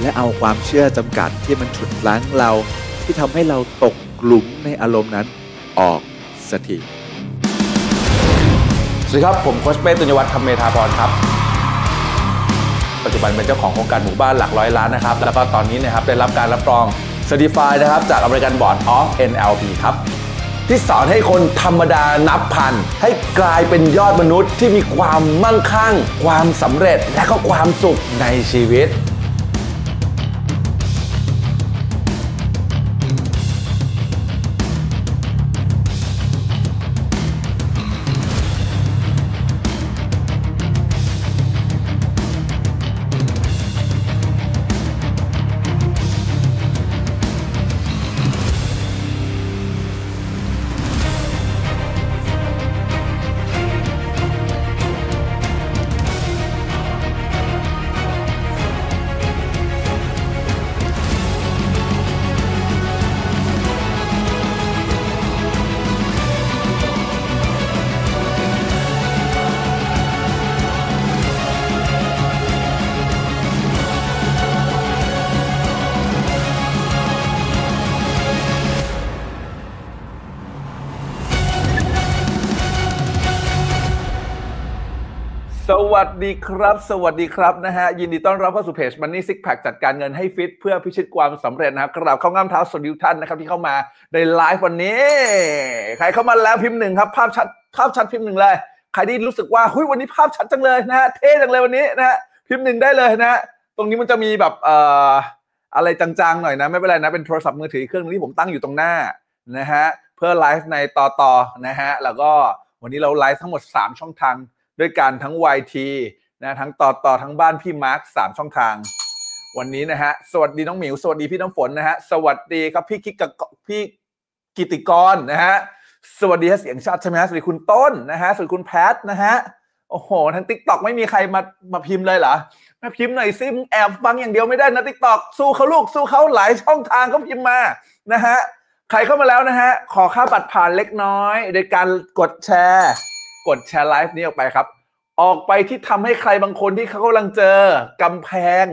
และเอาความเชื่อจำกัดที่มันฉุดรั้งเรา ที่ทำให้เราตกหลุมในอารมณ์นั้นออกสักทีสวัสดีครับ ผมโคชเป้ตุญญวัฒน์คำเมธาพรครับ ปัจจุบันเป็นเจ้าของโครงการหมู่บ้านหลักร้อยล้านนะครับ แล้วก็ตอนนี้นะครับได้รับการรับรอง Certified นะครับ จาก American Board of NLP ครับ ที่สอนให้คนธรรมดานับพัน ให้กลายเป็นยอดมนุษย์ที่มีความมั่งคั่ง ความสำเร็จและก็ความสุขในชีวิต วัสดีครับ สวัสดีครับนะฮะ ยินดีต้อนรับเข้าสู่เพจ Money Six Pack จัดการเงินให้ฟิต เพื่อพิชิตความสำเร็จนะครับกราบเข้าง่ามเท้าสวัสดีทุกท่านนะครับที่เข้ามาในไลฟ์วันนี้ ใครเข้ามาแล้วพิมพ์หนึ่งครับ ภาพชัดภาพชัดพิมพ์หนึ่งเลย ใครที่รู้สึกว่าหุยวันนี้ภาพชัดจังเลยนะฮะเท่จังเลยวันนี้นะฮะพิมพ์หนึ่งได้เลยนะฮะตรงนี้มันจะมีแบบเอ่ออะไรจางๆหน่อยนะ ไม่เป็นไรนะเป็นโทรศัพท์มือถือเครื่องที่ผมตั้งอยู่ตรงหน้านะฮะเพื่อไลฟ์ในต่อต่อนะฮะแล้วก็วันนี้เราไลฟ์ทั้งหมด 3 ช่องทาง ด้วยกันทั้ง YT นะทั้งต่อต่อทั้งบ้านพี่มาร์คสามช่องทาง วันนี้นะฮะ สวัสดีน้องหมิว สวัสดีพี่น้ำฝนนะฮะ สวัสดีครับพี่กิกกพี่กิติกรนะฮะ สวัสดีเสียงชัดใช่ไหมฮะสวัสดีคุณต้นนะฮะ สวัสดีคุณแพทนะฮะ โอ้โหทั้งติ๊กต็อกไม่มีใครมามาพิมพ์เลยเหรอ มาพิมพ์หน่อยซิ มาแอบฟังอย่างเดียวไม่ได้นะติ๊กต็อกสู้เขาลูกสู้เขาหลายช่องทางเขาพิมพ์มานะฮะ ใครเข้ามาแล้วนะฮะ ขอค่าบัตรผ่านเล็กน้อย โดยการกดแชร์ กดแชร์ไลฟ์นี้ออกไปครับ ออกไปที่ทำให้ใครบางคนที่เขากำลังเจอกำแพง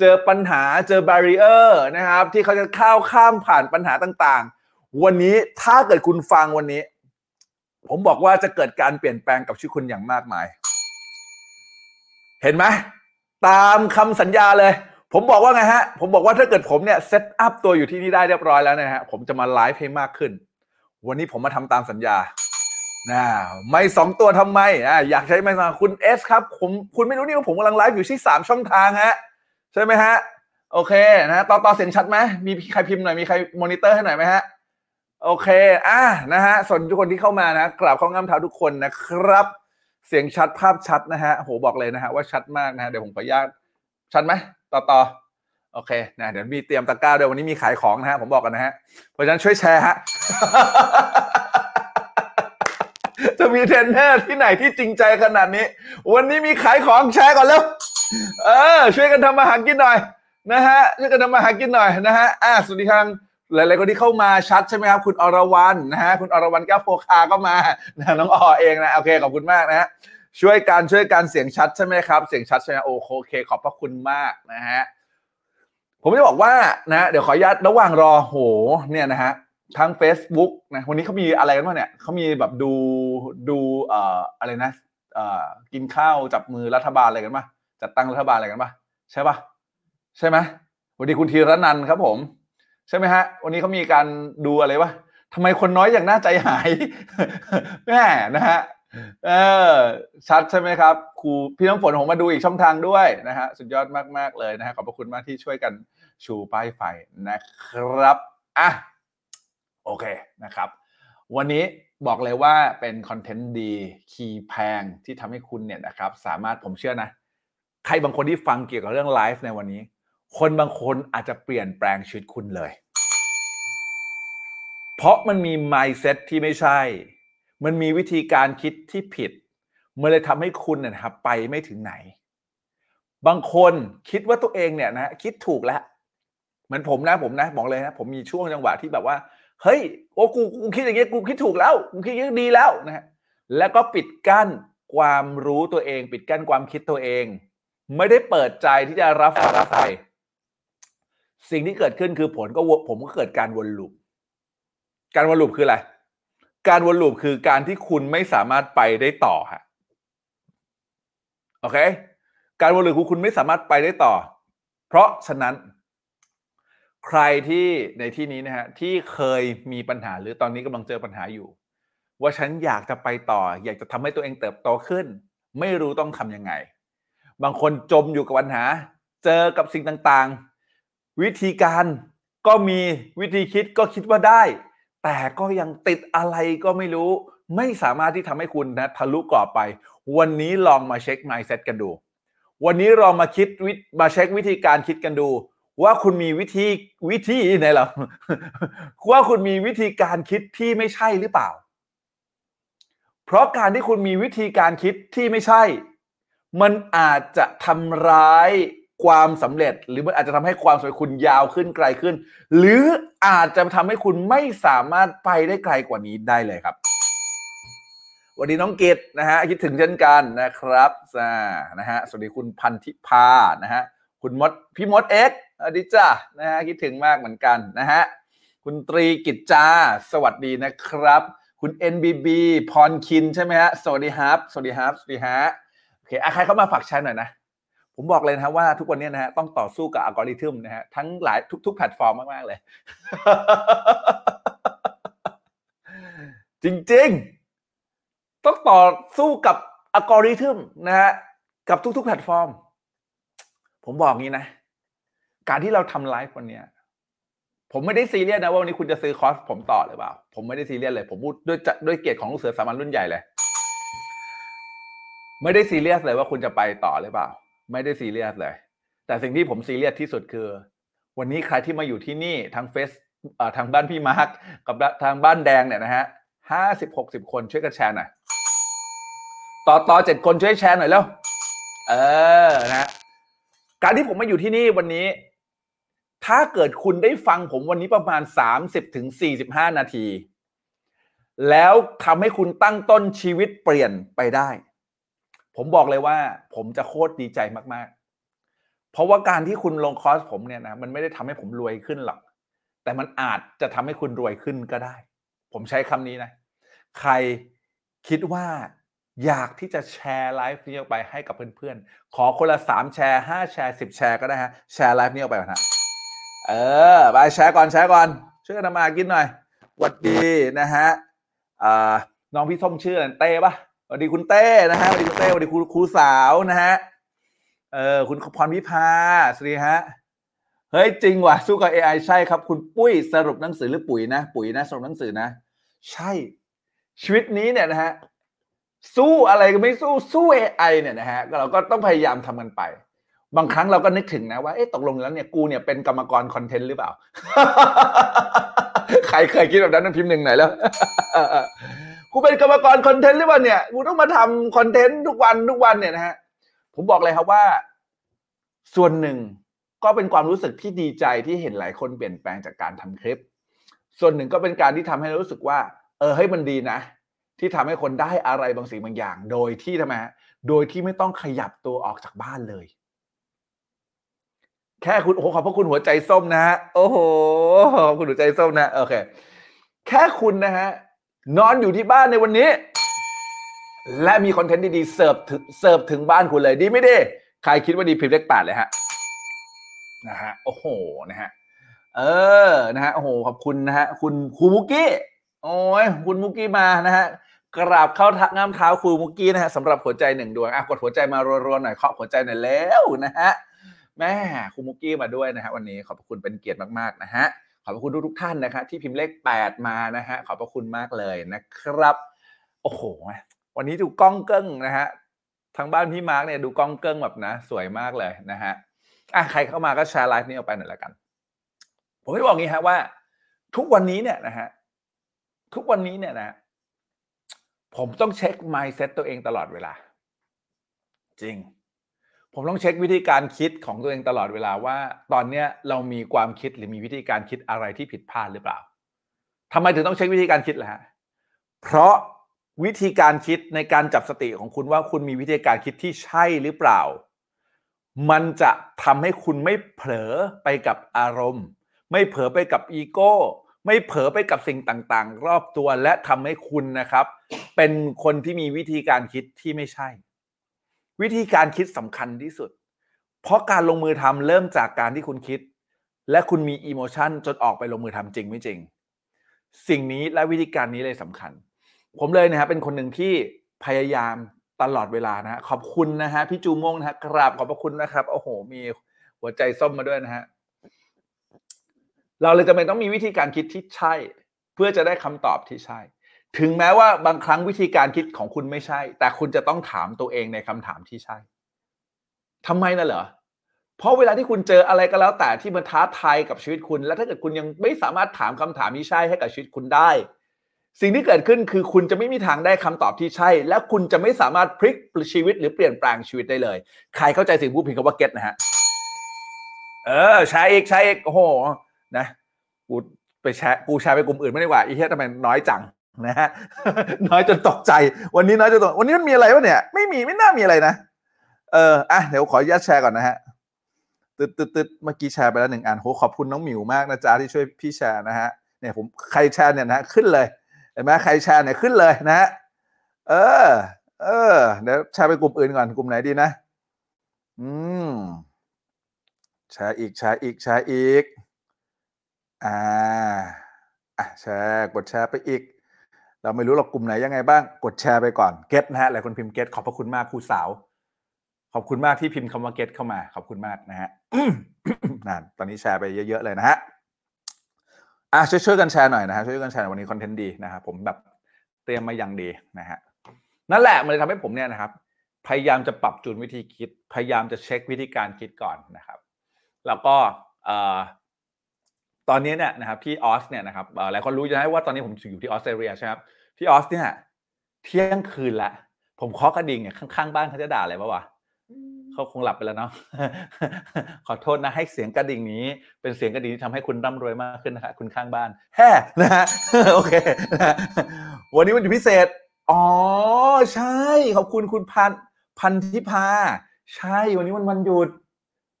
เจอปัญหาเจอบ a ร r เออร์นะครับ ที่เขาจะข้าวข้ามผ่านปัญหาต่างๆ วันนี้ถ้าเกิดคุณฟังวันนี้ ผมบอกว่าจะเกิดการเปลี่ยนแปลงกับชีวิตคุณอย่างมากมาย เห็นไหมตามคำสัญญาเลยผมบอกว่าไงฮะ ผมบอกว่าถ้าเกิดผมเนี่ย set up ตัวอยู่ที่นี่ได้เรียบร้อยแล้วนะฮะ ผมจะมาไลฟ์ให้มากขึ้น วันนี้ผมมาทำตามสัญญา นะไมค์สองตัวทำไมอะอยากใช้ไมค์สองคุณเอสครับผมคุณไม่รู้นี่ว่าผมกำลังไลฟ์อยู่ที่สามช่องทางฮะใช่ไหมฮะ โอเคนะต่อต่อเสียงชัดไหมมีใครพิมพ์หน่อยมีใครมอนิเตอร์ให้หน่อยไหมฮะโอเคอะนะฮะส่วนทุกคนที่เข้ามานะกราบข้องงามเท้าทุกคนนะครับ เสียงชัดภาพชัดนะฮะโหบอกเลยนะฮะว่าชัดมากนะฮะเดี๋ยวผมขออนุญาตชัดไหมต่อต่อโอเคนะเดี๋ยวมีเตรียมตะกร้าด้วยวันนี้มีขายของนะฮะผมบอกกันนะฮะเพราะฉะนั้นช่วยแชร์ฮะ จะมีเทรนเนอร์ที่ไหนที่จริงใจขนาดนี้ วันนี้มีขายของแชร์ก่อนแล้ว เออ ช่วยกันทำมาหากินหน่อยนะฮะช่วยกันทำมาหากินหน่อยนะฮะอ่าสวัสดีครับหลาย ๆ คนที่เข้ามาชัดใช่ไหมครับคุณอรวรรณนะฮะคุณอรวรรณแก้วโพคาก็มานะน้องออเองนะโอเคขอบคุณมากนะฮะช่วยการช่วยการเสียงชัดใช่ไหมครับ เสียงชัดใช่ไหมโอเค ขอบพระคุณมากนะฮะผมจะบอกว่านะ เดี๋ยวขออนุญาตระหว่างรอโห เนี่ยนะฮะ ทั้ง Facebook นะวันนี้เขามีอะไรกันบ้างเนี่ยเขามีแบบดูดูเอ่ออะไรนะเอ่อกินข้าวจับมือรัฐบาลอะไรกันปะจัดตั้งรัฐบาลอะไรกันปะใช่ปะใช่ไหมวันนี้คุณธีรนันท์ครับผม ใช่ไหมฮะ วันนี้เขามีการดูอะไรวะทำไมคนน้อยอย่างน่าใจหายแม่นะฮะเออชัดใช่ไหมครับครูพี่น้ำฝนผมมาดูอีกช่องทางด้วยนะฮะสุดยอดมาก ๆ เลยนะฮะขอบพระคุณมากที่ช่วยกันชูป้ายไฟนะครับอะ โอเคนะครับ วันนี้บอกเลยว่าเป็นคอนเทนต์ดี คีย์แพงที่ทำให้คุณเนี่ยนะครับ สามารถผมเชื่อนะ ใครบางคนที่ฟังเกี่ยวกับเรื่องไลฟ์ในวันนี้ คนบางคนอาจจะเปลี่ยนแปลงชีวิตคุณเลย เพราะมันมี mindset ที่ไม่ใช่ มันมีวิธีการคิดที่ผิด มันเลยทำให้คุณเนยนะครับไปไม่ถึงไหน บางคนคิดว่าตัวเองเนี่ยนะคิดถูกแล้ว เหมือนผมนะผมนะ บอกเลยนะผมมีช่วงจังหวะที่แบบว่า เฮ้ยโอ้กูกูคิดอย่างเงี้ยกูคิดถูกแล้วกูคิดอย่างนี้ดีแล้วนะฮะแล้วก็ปิดกั้นความรู้ตัวเอง ปิดกั้นความคิดตัวเอง ไม่ได้เปิดใจที่จะรับฟังรับใส่สิ่งที่เกิดขึ้นคือผลก็ผมก็เกิดการวนลูปการวนลูปคืออะไรการวนลูปคือการที่คุณไม่สามารถไปได้ต่อฮะโอเค การวนลูปคือคุณไม่สามารถไปได้ต่อ เพราะฉะนั้น ใครที่ในที่นี้นะฮะที่เคยมีปัญหาหรือตอนนี้กำลังเจอปัญหาอยู่ ว่าฉันอยากจะไปต่อ อยากจะทำให้ตัวเองเติบโตขึ้น ไม่รู้ต้องทำยังไง บางคนจมอยู่กับปัญหา เจอกับสิ่งต่างๆ วิธีการก็มีวิธีคิดก็คิดว่าได้ แต่ก็ยังติดอะไรก็ไม่รู้ ไม่สามารถที่ทำให้คุณนะทะลุกรอบไป วันนี้ลองมาเช็ค mindset กันดู วันนี้ลองมาคิดวิมาเช็ควิธีการคิดกันดู ว่าคุณมีวิธีวิธีไหนหรอว่าคุณมีวิธีการคิดที่ไม่ใช่หรือเปล่า เพราะการที่คุณมีวิธีการคิดที่ไม่ใช่ มันอาจจะทำร้ายความสำเร็จ หรือมันอาจจะทำให้ความสำเร็จคุณยาวขึ้นไกลขึ้น หรืออาจจะทำให้คุณไม่สามารถไปได้ไกลกว่านี้ได้เลยครับ วันนี้น้องเกดนะฮะคิดถึงเช่นกันนะครับอ่านะฮะสวัสดีคุณพันธิพานะฮะ คุณมดพี่มดเอ็กสวัสดีจ้านะฮะคิดถึงมากเหมือนกันนะฮะคุณตรีกิจจา สวัสดีนะครับ คุณ NBB พรคินใช่ไหมฮะสวัสดีครับสวัสดีครับสวัสดีฮะโอเคใครเข้ามาฝากแชร์หน่อยนะ ผมบอกเลยนะฮะว่าทุกวันนี้นะฮะต้องต่อสู้กับอัลกอริทึมนะฮะทั้งหลายทุก ๆ แพลตฟอร์มมาก ๆ เลย จริง ๆ ต้องต่อสู้กับอัลกอริทึมนะฮะกับทุก ๆ แพลตฟอร์ม ผมบอกงี้นะ การที่เราทำไลฟ์วันเนี้ยผมไม่ได้ซีเรียสนะว่าวันนี้คุณจะซื้อคอร์สผมต่อหรือเปล่า ผมไม่ได้ซีเรียสเลย ผมพูดด้วยด้วยเกียรติของลูกเสือสามัญรุ่นใหญ่เลย ไม่ได้ซีเรียสเลยว่าคุณจะไปต่อหรือเปล่า ไม่ได้ซีเรียสเลย แต่สิ่งที่ผมซีเรียสที่สุดคือ วันนี้ใครที่มาอยู่ที่นี่ทางเฟซทางบ้านพี่มาร์กกับทางบ้านแดงเนี่ยนะฮะห้าสิบหกสิบคนช่วยกันแชร์หน่อยต่อต่อเจ็ดคนช่วยแชร์หน่อยแล้ว เออนะ การที่ผมมาอยู่ที่นี่วันนี้ ถ้าเกิดคุณได้ฟังผมวันนี้ประมาณ 30ถึงนาที แล้วทำให้คุณตั้งต้นชีวิตเปลี่ยนไปได้ ผมบอกเลยว่า ผมจะโคตรดีใจมาก ๆ เพราะว่าการที่คุณลงคอร์สผมเนี่ยนะมันไม่ได้ทำให้ผมรวยขึ้นหรอก แต่มันอาจจะทำให้คุณรวยขึ้นก็ได้ ผมใช้คำนี้นะ ใครคิดว่า อยากที่จะแชร์ไลฟ์นี้ออกไปให้กับเพื่อนๆ ขอคนละ 3 แชร์ 5 แชร์ 10 แชร์ก็ได้ฮะ แชร์ไลฟ์นี้ออกไปก่อนฮะ เออ ไปแชร์ก่อนแชร์ก่อน ช่วยกันทำมากินหน่อยหวัดดีนะฮะอ่าน้องพี่ส้มชื่ออะไรเต้ปะสวัสดีคุณเต้นะฮะสวัสดีคุณเต้สวัสดีครูครูสาวนะฮะ เออคุณพรพิพาสวัสดีฮะ เฮ้ยจริงว่ะสู้กับ AI ใช่ครับ คุณปุ้ยสรุปหนังสือหรือปุ๋ยนะ ปุ๋ยนะสรุปหนังสือนะ ใช่ ชีวิตนี้เนี่ยนะฮะ สู้อะไรก็ไม่สู้สู้ AI เนี่ยนะฮะเราก็ต้องพยายามทำกันไป บางครั้งเราก็นึกถึงนะว่าเอ๊ะตกลงแล้วเนี่ยกูเนี่ยเป็นกรรมกรคอนเทนต์หรือเปล่า ใครเคยคิดแบบนั้นพิมพ์หนึ่งไหนแล้วกูเป็นกรรมกรคอนเทนต์หรือเปล่าเนี่ยกูต้องมาทำคอนเทนต์ทุกวันทุกวันเนี่ยนะฮะผมบอกเลยครับว่า ส่วนหนึ่งก็เป็นความรู้สึกที่ดีใจที่เห็นหลายคนเปลี่ยนแปลงจากการทำคลิป ส่วนหนึ่งก็เป็นการที่ทำให้รู้สึกว่า เออเฮ้ยมันดีนะ ที่ทำให้คนได้อะไรบางสิ่งบางอย่าง โดยที่ทำไมโดยที่ไม่ต้องขยับตัวออกจากบ้านเลย แค่คุณโอ้โหขอบพระคุณหัวใจส้มนะฮะโอ้โหขอบคุณหัวใจส้มนะโอเคแค่คุณนะฮะนอนอยู่ที่บ้านในวันนี้ และมีคอนเทนต์ดีๆเสิร์ฟถึงเสิร์ฟถึงบ้านคุณเลยดีไม่ดีใครคิดว่าดีพิมพ์เลขแปดเลยฮะนะฮะโอ้โหนะฮะเออ นะฮะ โอ้โห ขอบคุณนะฮะ คุณครูมุกี้ โอ้ย คุณมุกกี้มานะฮะ กราบเข้าทักงามเท้าครูมุกกี้นะฮะสำหรับหัวใจหนึ่งดวงอะกดหัวใจมารัวๆหน่อยเคาะหัวใจหน่อยแล้วนะฮะแม่คุณมุกกี้มาด้วยนะฮะวันนี้ขอบพระคุณเป็นเกียรติมากๆนะฮะขอบพระคุณทุกๆท่านนะครับที่พิมพ์เลข 8 มานะฮะขอบพระคุณมากเลยนะครับ โอ้โห วันนี้ดูกล้องเกิ้งนะฮะทางบ้านพี่มาร์กเนี่ยดูกล้องเกิ้งแบบนะ สวยมากเลยนะฮะอะใครเข้ามาก็แชร์ไลฟ์นี้ออกไปหน่อยละกัน ผมไม่บอกงี้ฮะว่า ทุกวันนี้เนี่ยนะฮะทุกวันนี้เนี่ยนะ ผมต้องเช็ค mindset ตัวเองตลอดเวลา จริง ผมต้องเช็ควิธีการคิดของตัวเองตลอดเวลาว่า ตอนเนี้ยเรามีความคิดหรือมีวิธีการคิดอะไรที่ผิดพลาดหรือเปล่าทำไมถึงต้องเช็ควิธีการคิดล่ะฮะเพราะวิธีการคิดในการจับสติของคุณว่าคุณมีวิธีการคิดที่ใช่หรือเปล่า มันจะทำให้คุณไม่เผลอไปกับอารมณ์ ไม่เผลอไปกับอีโก้ ไม่เผลอไปกับสิ่งต่างๆ รอบตัวและทำให้คุณนะครับ เป็นคนที่มีวิธีการคิดที่ไม่ใช่ วิธีการคิดสำคัญที่สุด เพราะการลงมือทำเริ่มจากการที่คุณคิด และคุณมีอิโมชันจนออกไปลงมือทำจริงไม่จริง สิ่งนี้และวิธีการนี้เลยสำคัญ ผมเลยนะครับเป็นคนหนึ่งที่พยายามตลอดเวลานะฮะขอบคุณนะฮะพี่จูมงนะฮะกราบขอบพระคุณนะครับโอ้โหมีหัวใจส้มมาด้วยนะฮะ เราเลยจำเป็นต้องมีวิธีการคิดที่ใช่ เพื่อจะได้คำตอบที่ใช่ ถึงแม้ว่าบางครั้งวิธีการคิดของคุณไม่ใช่ แต่คุณจะต้องถามตัวเองในคำถามที่ใช่ทำไมน่ะเหรอเพราะเวลาที่คุณเจออะไรก็แล้วแต่ที่มันท้าทายกับชีวิตคุณ และถ้าเกิดคุณยังไม่สามารถถามคำถามที่ใช่ให้กับชีวิตคุณได้ สิ่งที่เกิดขึ้นคือคุณจะไม่มีทางได้คำตอบที่ใช่ และคุณจะไม่สามารถพลิกชีวิตหรือเปลี่ยนแปลงชีวิตได้เลย ใครเข้าใจสิ่งพูดผิดคำว่าเก็ตนะฮะเออแชร์อีกแชร์อีกโอ้โห นะกูไปแชร์กูแชร์ไปกลุ่มอื่นไม่ดีกว่าอีเหี้ยทำไมน้อยจังนะฮะน้อยจนตกใจ วันนี้น้อยจนตกวันนี้มันมีอะไรวะเนี่ย ไม่มีไม่น่ามีอะไรนะเอออะเดี๋ยวขออนุญาตแชร์ก่อนนะฮะตึ๊ดตึ๊ดตึ๊ดเมื่อกี้แชร์ไปแล้วหนึ่งอันโหขอบคุณน้องหมิวมากนะจ๊ะที่ช่วยพี่แชร์นะฮะเนี่ยผมใครแชร์เนี่ยนะขึ้นเลยเห็นไหมใครแชร์เนี่ยขึ้นเลยนะฮะเออ เออเดี๋ยวแชร์ไปกลุ่มอื่นก่อนกลุ่มไหนดีนะ อืมแชร์อีกแชร์อีกแชร์อีก อ่า อะแชร์กดแชร์ไปอีก เราไม่รู้หรอกกลุ่มไหนยังไงบ้าง กดแชร์ไปก่อน get นะฮะหลายคนพิมพ์ get ขอบพระคุณมากครูสาว ขอบคุณมากที่พิมพ์คำว่า get เข้ามา ขอบคุณมากนะฮะนั่นตอนนี้แชร์ไปเยอะๆเลยนะฮะอะช่วยช่วยๆกันแชร์หน่อยนะฮะช่วยๆกันแชร์หน่อยวันนี้คอนเทนต์ดีนะครับผมแบบเตรียมมาอย่างดีนะฮะนั่นแหละมันเลยทำให้ผมเนี่ยนะครับ พยายามจะปรับจูนวิธีคิด พยายามจะเช็ควิธีการคิดก่อนนะครับ แล้วก็เอ่อ ตอนนี้เนี่ยนะครับที่ออสเนี่ยนะครับเอ่อหลายคนรู้อยู่นะว่าตอนนี้ผมอยู่ที่ออสเตรเลียใช่ไหมครับที่ออสเนี่ยเที่ยงคืนละผมเคาะกระดิ่งเนี่ยข้างๆบ้านเขาจะด่าอะไรปะวะเขาคงหลับไปแล้วเนาะขอโทษนะให้เสียงกระดิ่งนี้ เป็นเสียงกระดิ่งที่ทำให้คุณร่ำรวยมากขึ้นนะครับคุณข้างบ้านแฮ่นะฮะโอเคนะฮะวันนี้วันหยุดพิเศษ อ๋อใช่ขอบคุณคุณพันพันธิพาใช่วันนี้วันวันหยุด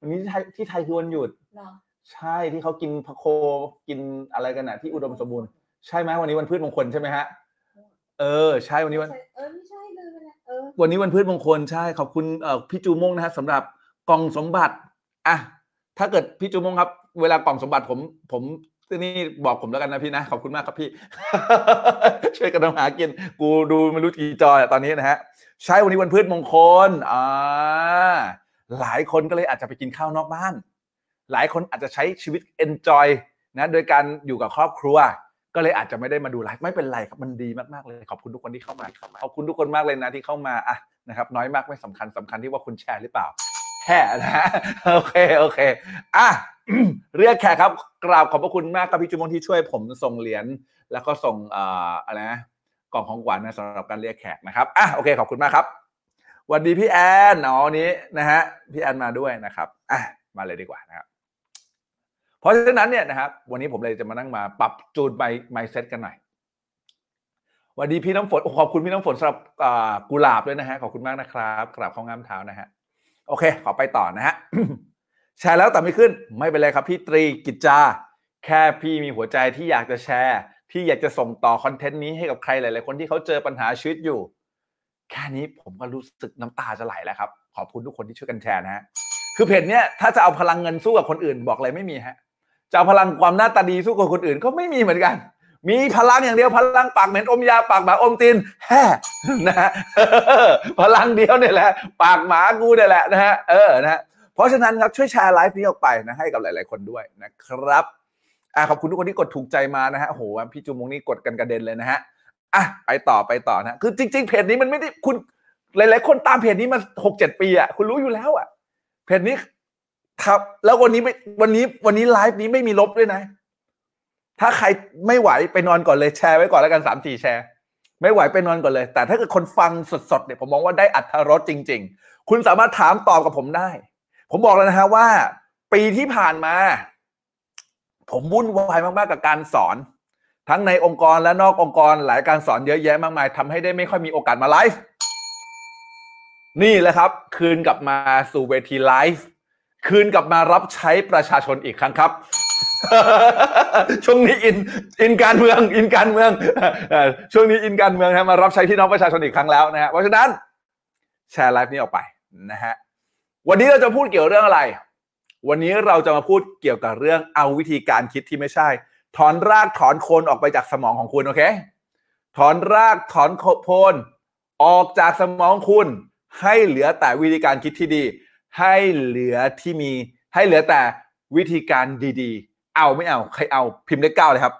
วันนี้ที่ไทยที่ไทยคือวันหยุดเหรอ ใช่ที่เขากินพะโคกินอะไรกันน่ะที่อุดมสมบูรณ์ใช่ไหมวันนี้วันพืชมงคลใช่ไหมฮะเออใช่วันนี้วันเออไม่ใช่เลยนะเออวันนี้วันพืชมงคลใช่ขอบคุณเอ่อพี่จูมงนะฮะสำหรับกล่องสมบัติอะถ้าเกิดพี่จูมงครับ เวลากล่องสมบัติผม ผมนี่บอกผมแล้วกันนะพี่นะขอบคุณมากครับพี่ ช่วยกันทำหากิน กูดูไม่รู้กี่จออะตอนนี้นะฮะใช่วันนี้วันพืชมงคลอ่าหลายคนก็เลยอาจจะไปกินข้าวนอกบ้าน หลายคนอาจจะใช้ชีวิต enjoy นะโดยการอยู่กับครอบครัว ก็เลยอาจจะไม่ได้มาดูไลฟ์ไม่เป็นไรครับมันดีมากๆเลยขอบคุณทุกคนที่เข้ามาขอบคุณทุกคนมากเลยนะที่เข้ามาอะนะครับน้อยมากไม่สำคัญสำคัญที่ว่าคุณแชร์หรือเปล่าแค่นะโอเคโอเคอะเรียกแขกครับกราบขอบพระคุณมากครับพี่จุมงที่ช่วยผมส่งเหรียญแล้วก็ส่งอ่ออะไรนะกล่องของขวัญนะสำหรับการเรียกแขกนะครับอะโอเคขอบคุณมากครับวัสดีพี่แอนอ๋อวันนี้นะฮะพี่แอนมาด้วยนะครับอะมาเลยดีกว่านะครับ เพราะฉะนั้นเนี่ยนะครับวันนี้ผมเลยจะมานั่งมาปรับจูนไมไมเซ็ตกันหน่อยสวัสดีพี่น้ำฝนขอบคุณพี่น้ำฝนสำหรับกุหลาบด้วยนะฮะขอบคุณมากนะครับกราบข้างามเท้านะฮะโอเค ขอไปต่อนะฮะแชร์แล้วแต่ไม่ขึ้นไม่เป็นไรครับพี่ตรีกิจจา แค่พี่มีหัวใจที่อยากจะแชร์ที่อยากจะส่งต่อคอนเทนต์นี้ให้กับใครหลาย ๆ คนที่เขาเจอปัญหาชีวิตอยู่ แค่นี้ผมก็รู้สึกน้ำตาจะไหลแล้วครับ ขอบคุณทุกคนที่ช่วยกันแชร์นะฮะคือเพจเนี้ยถ้าจะเอาพลังเงินสู้กับคนอื่นบอกเลยไม่มีฮะ จะเอาพลังความหน้าตาดีสู้กับคนอื่นก็ไม่มีเหมือนกัน มีพลังอย่างเดียวพลังปากเหม็นอมยาปากหมาอมตีนแฮ่นะฮะพลังเดียวเนี่ยแหละ ปากหมากูเนี่ยแหละนะฮะเออนะฮะเพราะฉะนั้นครับช่วยแชร์ไลฟ์นี้ออกไปนะให้กับหลาย ๆ คนด้วยนะครับอะขอบคุณทุกคนที่กดถูกใจมานะฮะโหพี่จูมงนี่กดกันกระเด็นเลยนะฮะอะไปต่อไปต่อนะคือจริง ๆ เพจนี้มันไม่ได้คุณหลาย ๆ คนตามเพจนี้มาหกเจ็ดปีอะคุณรู้อยู่แล้วอะเพจนี้ ครับ แล้ววันนี้ไม่วันนี้วันนี้ไลฟ์นี้ไม่มีลบด้วยนะ ถ้าใครไม่ไหวไปนอนก่อนเลยแชร์ไว้ก่อนแล้วกันสามสี่แชร์ ไม่ไหวไปนอนก่อนเลย แต่ถ้าเกิดคนฟังสดๆเนี่ยผมมองว่าได้อัธรสจริง ๆ คุณสามารถถามตอบกับผมได้ ผมบอกแล้วนะฮะว่า ปีที่ผ่านมา ผมวุ่นวายมากๆกับการสอน ทั้งในองค์กรและนอกองค์กรหลายการสอนเยอะแยะมากมายทำให้ได้ไม่ค่อยมีโอกาสมาไลฟ์นี่แหละครับ คืนกลับมาสู่เวทีไลฟ์ คืนกลับมารับใช้ประชาชนอีกครั้งครับช่วงนี้อินอินการเมืองอินการเมืองช่วงนี้อินการเมืองนะมารับใช้พี่น้องประชาชนอีกครั้งแล้วนะฮะเพราะฉะนั้นแชร์ไลฟ์นี้ออกไปนะฮะวันนี้เราจะพูดเกี่ยวเรื่องอะไร วันนี้เราจะมาพูดเกี่ยวกับเรื่องเอาวิธีการคิดที่ไม่ใช่ ถอนรากถอนโคนออกไปจากสมองของคุณโอเคถอนรากถอนโคนออกจากสมองคุณ ให้เหลือแต่วิธีการคิดที่ดี ให้เหลือที่มีให้เหลือแต่วิธีการดีๆ เอาไม่เอาใครเอาพิมพ์เลขเก้าเลยครับ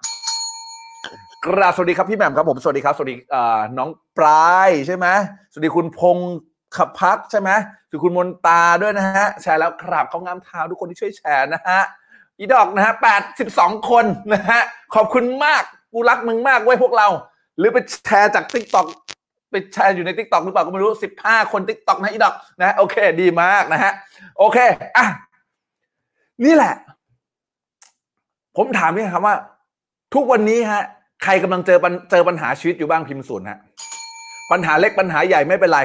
กราบสวัสดีครับพี่แหม่มครับผมสวัสดีครับสวัสดีน้องปลายใช่ไหมสวัสดีคุณพงศ์ขพักใช่ไหมสวัสดีคุณมนตาด้วยนะฮะแชร์แล้วครับเขางามเท้าทุกคนที่ช่วยแชร์นะฮะอีดอกนะฮะแปดสิบสองคนนะฮะขอบคุณมากกูรักมึงมากเว้ยพวกเรา หรือไปแชร์จาก TikTok ไปแชร์อยู่ใน TikTok หรือเปล่าก็ไม่รู้สิบห้าคน TikTok นะอีดอกนะโอเค ดีมากนะฮะโอเคอะนี่แหละ ผมถามนี่ครับว่า ทุกวันนี้ฮะ ใครกำลังเจอปัญเจอปัญหาชีวิตอยู่บ้างพิมพ์ศูนย์ฮะปัญหาเล็กปัญหาใหญ่ไม่เป็นไร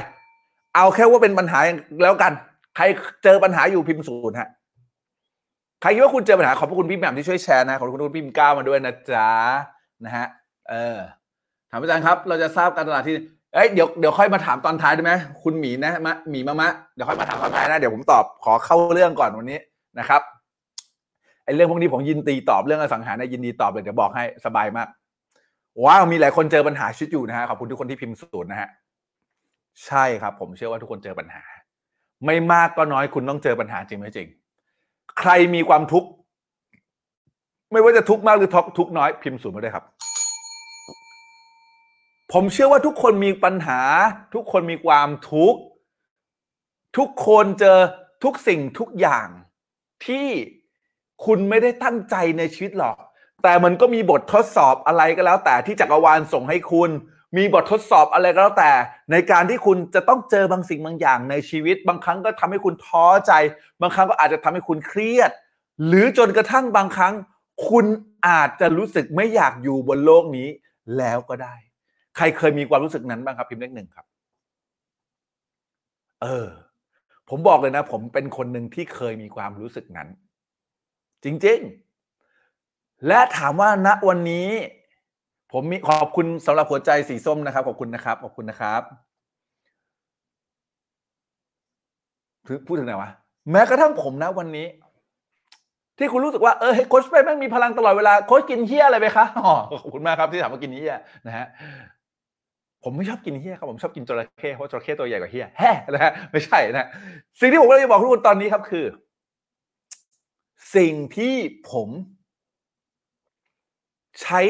เอาแค่ว่าเป็นปัญหาแล้วกัน ใครเจอปัญหาอยู่พิมพ์ศูนย์ฮะใครคิดว่าคุณเจอปัญหาขอบพระคุณพี่แหม่มที่ช่วยแชร์นะขอบคุณคุณพิมก้าวมาด้วยนะจ๊ะนะฮะเออถามอาจารย์ครับ เราจะทราบการตลาดที่ เอ้ยเดี๋ยวเดี๋ยวค่อยมาถามตอนท้ายได้ไหมคุณหมีนะมะหมีมะมะเดี๋ยวค่อยมาถามตอนท้ายนะเดี๋ยวผมตอบขอเข้าเรื่องก่อนวันนี้นะครับไอ้เรื่องพวกนี้ผมยินดีตอบเรื่องอสังหาเนี่ยยินดีตอบเลยเดี๋ยวบอกให้สบายมากว้าวมีหลายคนเจอปัญหาชีวิตอยู่นะฮะขอบคุณทุกคนที่พิมพ์ศูนย์นะฮะใช่ครับ ผมเชื่อว่าทุกคนเจอปัญหา ไม่มากก็น้อยคุณต้องเจอปัญหาจริงไหมจริง ใครมีความทุกข์ไม่ว่าจะทุกข์มากหรือทุกข์น้อยพิมพ์ศูนย์มาด้วยครับ ผมเชื่อว่าทุกคนมีปัญหา ทุกคนมีความทุกข์ทุกคนเจอทุกสิ่งทุกอย่างที่คุณไม่ได้ตั้งใจในชีวิตหรอก แต่มันก็มีบททดสอบอะไรก็แล้ว แต่ที่จักรวาลส่งให้คุณ มีบททดสอบอะไรก็แล้วแต่ ในการที่คุณจะต้องเจอบางสิ่งบางอย่างในชีวิต บางครั้งก็ทำให้คุณท้อใจ บางครั้งก็อาจจะทำให้คุณเครียด หรือจนกระทั่งบางครั้ง คุณอาจจะรู้สึกไม่อยากอยู่บนโลกนี้แล้วก็ได้ ใครเคยมีความรู้สึกนั้นบ้างครับพิมพ์เลขหนึ่งครับ เออ ผมบอกเลยนะ ผมเป็นคนหนึ่งที่เคยมีความรู้สึกนั้น จริง ๆ และถามว่าณวันนี้ ผมมีขอบคุณสำหรับหัวใจสีส้มนะครับ ขอบคุณนะครับ ขอบคุณนะครับพูดถึงไหนวะแม้กระทั่งผมนะวันนี้ ที่คุณรู้สึกว่าเออโค้ชไปแม่งมีพลังตลอดเวลาโค้ชกินเฮี้ยอะไรไปคะอ๋อขอบคุณมากครับที่ถามว่ากินเฮี้ยนะฮะ ผมไม่ชอบกินเฮี้ยครับผมชอบกินจระเข้เพราะจระเข้ตัวใหญ่กว่าเฮี้ยแฮ่นะฮะไม่ใช่นะสิ่งที่ผมก็จะบอกทุกคนตอนนี้ครับคือ สิ่งที่ผม ใช้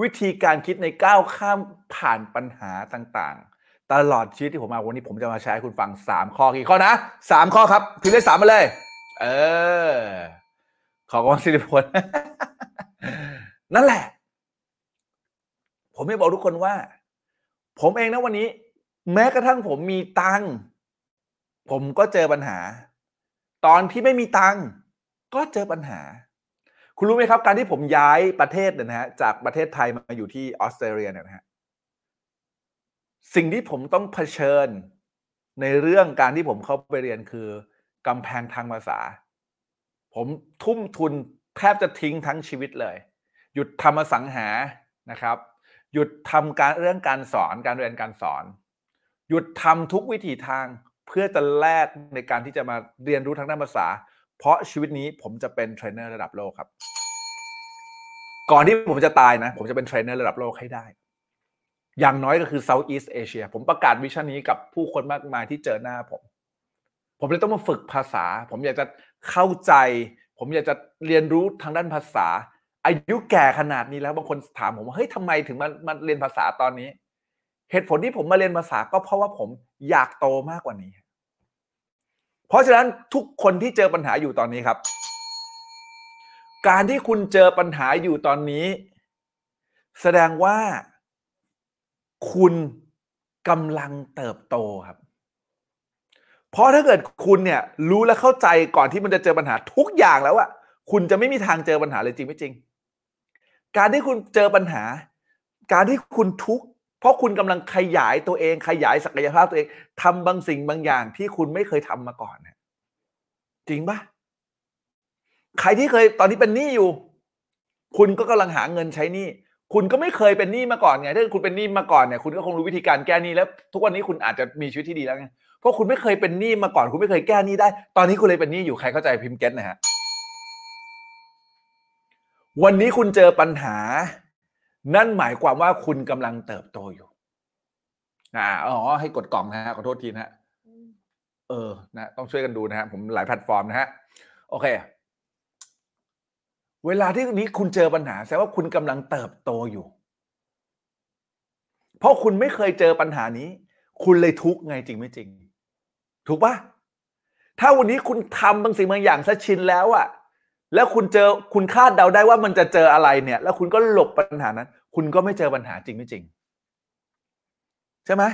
วิธีการคิดในก้าวข้ามผ่านปัญหาต่างๆ ตลอดชีวิตที่ผมมาวันนี้ผมจะมาแชร์ให้คุณฟังสามข้อกี่ข้อนะสามข้อครับพิมพ์เลขสามมาเลย เออ ขอกองสิริพลนั่นแหละ ผมไม่บอกทุกคนว่า ผมเองนะวันนี้ แม้กระทั่งผมมีตังค์ผมก็เจอปัญหา ตอนที่ไม่มีตังค์ก็เจอปัญหา คุณรู้ไหมครับ การที่ผมย้ายประเทศเนี่ยนะฮะจากประเทศไทยมาอยู่ที่ออสเตรเลียเนี่ยนะฮะสิ่งที่ผมต้องเผชิญในเรื่องการที่ผมเข้าไปเรียนคือกำแพงทางภาษา ผมทุ่มทุนแทบจะทิ้งทั้งชีวิตเลย หยุดทำอสังหานะครับ หยุดทำการเรื่องการสอนการเรียนการสอน หยุดทำทุกวิถีทางเพื่อจะแลกในการที่จะมาเรียนรู้ทางด้านภาษา เพราะชีวิตนี้ผมจะเป็นเทรนเนอร์ระดับโลกครับ ก่อนที่ผมจะตายนะ ผมจะเป็นเทรนเนอร์ระดับโลกให้ได้ อย่างน้อยก็คือ Southeast Asia ผมประกาศ vision นี้กับผู้คนมากมายที่เจอหน้าผม ผมเลยต้องมาฝึกภาษา ผมอยากจะเข้าใจ ผมอยากจะเรียนรู้ทางด้านภาษา อายุแก่ขนาดนี้แล้วบางคนถามผมว่าเฮ้ยทำไมถึงมามาเรียนภาษาตอนนี้ เหตุผลที่ผมมาเรียนภาษาก็เพราะว่าผมอยากโตมากกว่านี้ เพราะฉะนั้นทุกคนที่เจอปัญหาอยู่ตอนนี้ครับ การที่คุณเจอปัญหาอยู่ตอนนี้ แสดงว่า คุณกำลังเติบโตครับ เพราะถ้าเกิดคุณเนี่ยรู้และเข้าใจก่อนที่มันจะเจอปัญหาทุกอย่างแล้วอะคุณจะไม่มีทางเจอปัญหาเลยจริงไม่จริง การที่คุณเจอปัญหา การที่คุณทุกข์เพราะคุณกำลังขยายตัวเองขยายศักยภาพตัวเองทำบางสิ่งบางอย่างที่คุณไม่เคยทำมาก่อนนะจริงปะใครที่เคยตอนนี้เป็นหนี้อยู่ คุณก็กำลังหาเงินใช้หนี้คุณก็ไม่เคยเป็นหนี้มาก่อนไงถ้าคุณเป็นหนี้มาก่อนเนี่ยคุณก็คงรู้วิธีการแก้หนี้แล้ว ทุกวันนี้คุณอาจจะมีชีวิตที่ดีแล้วไงเพราะคุณไม่เคยเป็นหนี้มาก่อน คุณไม่เคยแก้หนี้ได้ ตอนนี้คุณเลยเป็นหนี้อยู่ใครเข้าใจพิมพ์เก็ตนะฮะ วันนี้คุณเจอปัญหา นั่นหมายความว่าคุณกำลังเติบโตอยู่อ่าอ๋อ ให้กดกล่องนะฮะขอโทษทีนะฮะอืมเออนะต้องช่วยกันดูนะฮะผมหลายแพลตฟอร์มนะฮะโอเค เวลาที่นี้คุณเจอปัญหาแสดงว่าคุณกำลังเติบโตอยู่ เพราะคุณไม่เคยเจอปัญหานี้ คุณเลยทุกข์ไงจริงไม่จริง ถูกปะถ้าวันนี้คุณทำบางสิ่งบางอย่างซะชินแล้วอะ แล้วคุณเจอคุณคาดเดาได้ว่ามันจะเจออะไรเนี่ย แล้วคุณก็หลบปัญหานั้น คุณก็ไม่เจอปัญหาจริงไม่จริง ใช่ไหม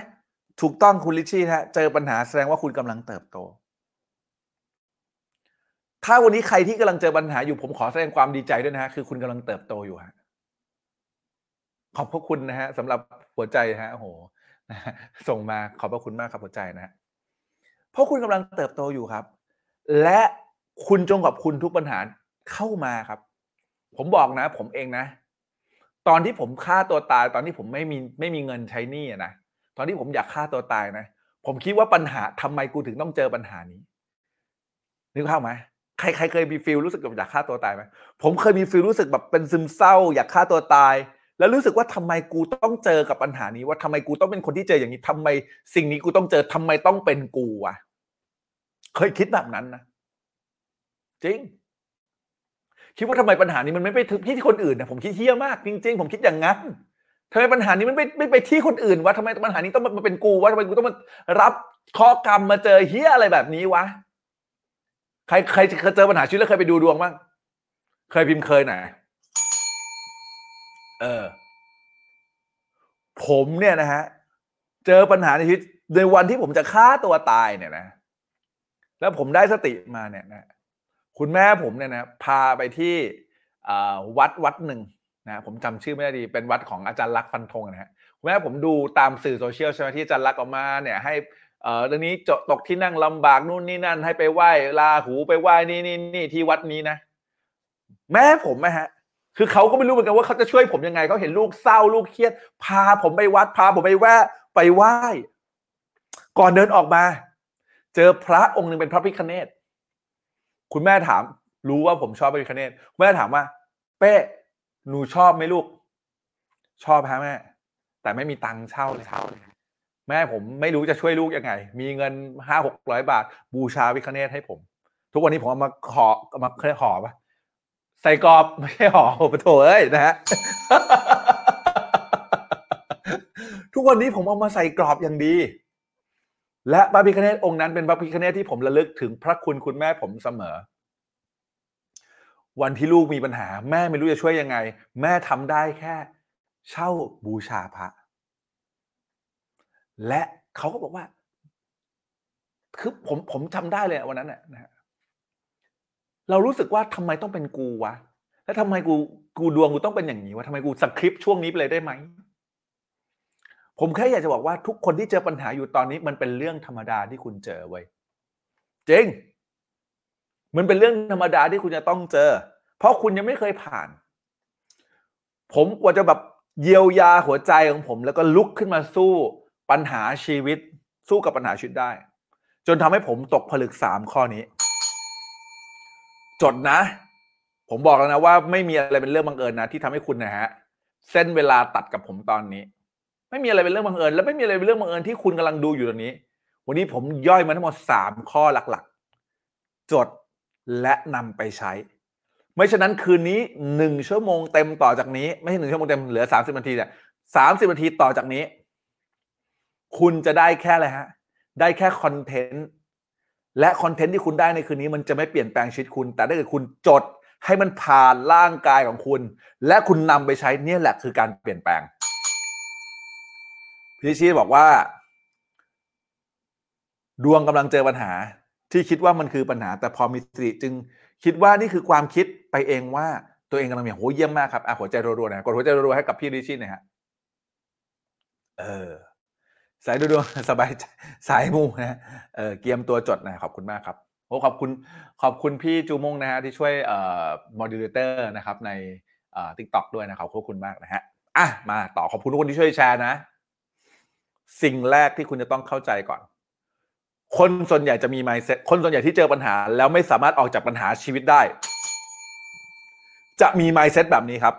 ถูกต้องคุณลิชชี่นะฮะเจอปัญหาแสดงว่าคุณกำลังเติบโต ถ้าวันนี้ใครที่กำลังเจอปัญหาอยู่ผมขอแสดงความดีใจด้วยนะฮะคือคุณกำลังเติบโตอยู่ฮะขอบพระคุณนะฮะสำหรับหัวใจฮะโอ้โหส่งมาขอบพระคุณมากครับหัวใจนะฮะเพราะคุณกำลังเติบโตอยู่ครับ และคุณจงขอบคุณทุกปัญหา เข้ามาครับ ผมบอกนะ ผมเองนะ ตอนที่ผมฆ่าตัวตายตอนที่ผมไม่มีไม่มีเงินใช้หนี้นะตอนที่ผมอยากฆ่าตัวตายนะ ผมคิดว่าปัญหาทำไมกูถึงต้องเจอปัญหานี้นึกภาไหมใครใครเคยมีฟีลรู้สึกแบบอยากฆ่าตัวตายไหมผมเคยมีฟีลรู้สึกแบบเป็นซึมเศร้า อยากฆ่าตัวตาย แล้วรู้สึกว่าทำไมกูต้องเจอกับปัญหานี้ว่าทำไมกูต้องเป็นคนที่เจออย่างนี้ทำไมสิ่งนี้กูต้องเจอทำไมต้องเป็นกูวะเคยคิดแบบนั้นนะจริง คิดว่าทำไมปัญหานี้มันไม่ไปที่คนอื่นนะผมคิดเฮี้ยมากจริง ๆ ผมคิดอย่างนั้นทำไมปัญหานี้มันไม่ไม่ไปที่คนอื่นวะทำไมปัญหานี้ต้องมาเป็นกูวะทำไมกูต้องมารับข้อกรรมมาเจอเฮี้ยอะไรแบบนี้วะใครใครเคยเจอปัญหาชีวิตแล้วเคยไปดูดวงบ้างเคยพิมพ์เคยไหนเออ ผมเนี่ยนะฮะ เจอปัญหาในชีวิตในวันที่ผมจะฆ่าตัวตายเนี่ยนะ แล้วผมได้สติมาเนี่ยนะ คุณแม่ผมเนี่ยนะพาไปที่วัดวัดหนึ่งนะผมจำชื่อไม่ได้ดีเป็นวัดของอาจารย์ลักษณ์ฟันธงนะฮะคุณแม่ผมดูตามสื่อโซเชียลใช่ไหมที่อาจารย์ลักษณ์ออกมาเนี่ยให้เอ่อเรื่องนี้จตกที่นั่งลำบากนู่นนี่นั่นให้ไปไหว้ลาหูไปไหว้นี่นี่นี่ที่วัดนี้นะ แม่ผมนะฮะ คือเขาก็ไม่รู้เหมือนกันว่าเขาจะช่วยผมยังไงเขาเห็นลูกเศร้าลูกเครียด พาผมไปวัดพาผมไปแวะไปไหว้ ก่อนเดินออกมา เจอพระองค์หนึ่งเป็นพระพิคเนต คุณแม่ถาม รู้ว่าผมชอบพระพิคเนตคุณแม่ถามว่า เป้หนูชอบไหมลูก ชอบฮะแม่ แต่ไม่มีตังค์เช่าเลยเช่าเลยแม่ผมไม่รู้จะช่วยลูกยังไง มีเงินห้าหกร้อยบาท บูชาพิคเนตให้ผม ทุกวันนี้ผมเอามาขอเอามาเคยหอปะใส่กรอบไม่ใช่ห่อโอ้โหโถเอ้ยนะฮะทุกวันนี้ผมเอามาใส่กรอบอย่างดี และพระพิคเนตองค์นั้นเป็นพระพิคเนตที่ผมระลึกถึงพระคุณคุณแม่ผมเสมอ วันที่ลูกมีปัญหา แม่ไม่รู้จะช่วยยังไง แม่ทำได้แค่ เช่าบูชาพระ และเขาก็บอกว่า คือผมผมจำได้เลยวันนั้นนะนะฮะเรารู้สึกว่าทำไมต้องเป็นกูวะ แล้วทำไมกูกูดวงกูต้องเป็นอย่างนี้วะทำไมกูสคริปต์ช่วงนี้ไปเลยได้ไหม ผมแค่อยากจะบอกว่าทุกคนที่เจอปัญหาอยู่ตอนนี้ มันเป็นเรื่องธรรมดาที่คุณเจอไว้ยจริง มันเป็นเรื่องธรรมดาที่คุณจะต้องเจอ เพราะคุณยังไม่เคยผ่าน ผมกว่าจะแบบเยียวยาหัวใจของผม แล้วก็ลุกขึ้นมาสู้ปัญหาชีวิต สู้กับปัญหาชีวิตได้ จนทำให้ผมตกผลึกสามข้อนี้ จดนะ ผมบอกแล้วนะว่าไม่มีอะไรเป็นเรื่องบังเอิญนะที่ทำให้คุณนะฮะ เส้นเวลาตัดกับผมตอนนี้ ไม่มีอะไรเป็นเรื่องบังเอิญ และไม่มีอะไรเป็นเรื่องบังเอิญที่คุณกำลังดูอยู่ตอนนี้ วันนี้ผมย่อยมาทั้งหมดสามข้อหลักๆ จดและนำไปใช้ ไม่ฉะนั้นคืนนี้หนึ่งชั่วโมงเต็มต่อจากนี้ ไม่ใช่หนึ่งชั่วโมงเต็มเหลือสามสิบนาทีเนี่ยสามสิบนาทีต่อจากนี้ คุณจะได้แค่อะไรฮะ ได้แค่คอนเทนต์และคอนเทนต์ที่คุณได้ในคืนนี้มันจะไม่เปลี่ยนแปลงชีวิตคุณ แต่ถ้าเกิดคุณจดให้มันผ่านร่างกายของคุณ และคุณนำไปใช้เนี่ยแหละคือการเปลี่ยนแปลง พี่ชีบอกว่า ดวงกำลังเจอปัญหา ที่คิดว่ามันคือปัญหา แต่พอมีสติจึงคิดว่านี่คือความคิดไปเองว่าตัวเองกำลังมีโหเยี่ยมมากครับอะหัวใจรัวๆนะกดหัวใจรัวๆให้กับพี่ริชี่น่อยฮะเออสายดูดวงสบายใจสายมูนะเออเกียมตัวจดนะขอบคุณมากครับโอ้ขอบคุณขอบคุณพี่จูมงนะฮะที่ช่วยเอ่อ moderator นะครับในเอ่อ TikTok ด้วยนะครับขอบคุณมากนะฮะอะมาต่อขอบคุณทุกคนที่ช่วยแชร์นะ สิ่งแรกที่คุณจะต้องเข้าใจก่อน คนส่วนใหญ่จะมี mindset คนส่วนใหญ่ที่เจอปัญหา แล้วไม่สามารถออกจากปัญหาชีวิตได้ จะมี mindset แบบนี้ครับ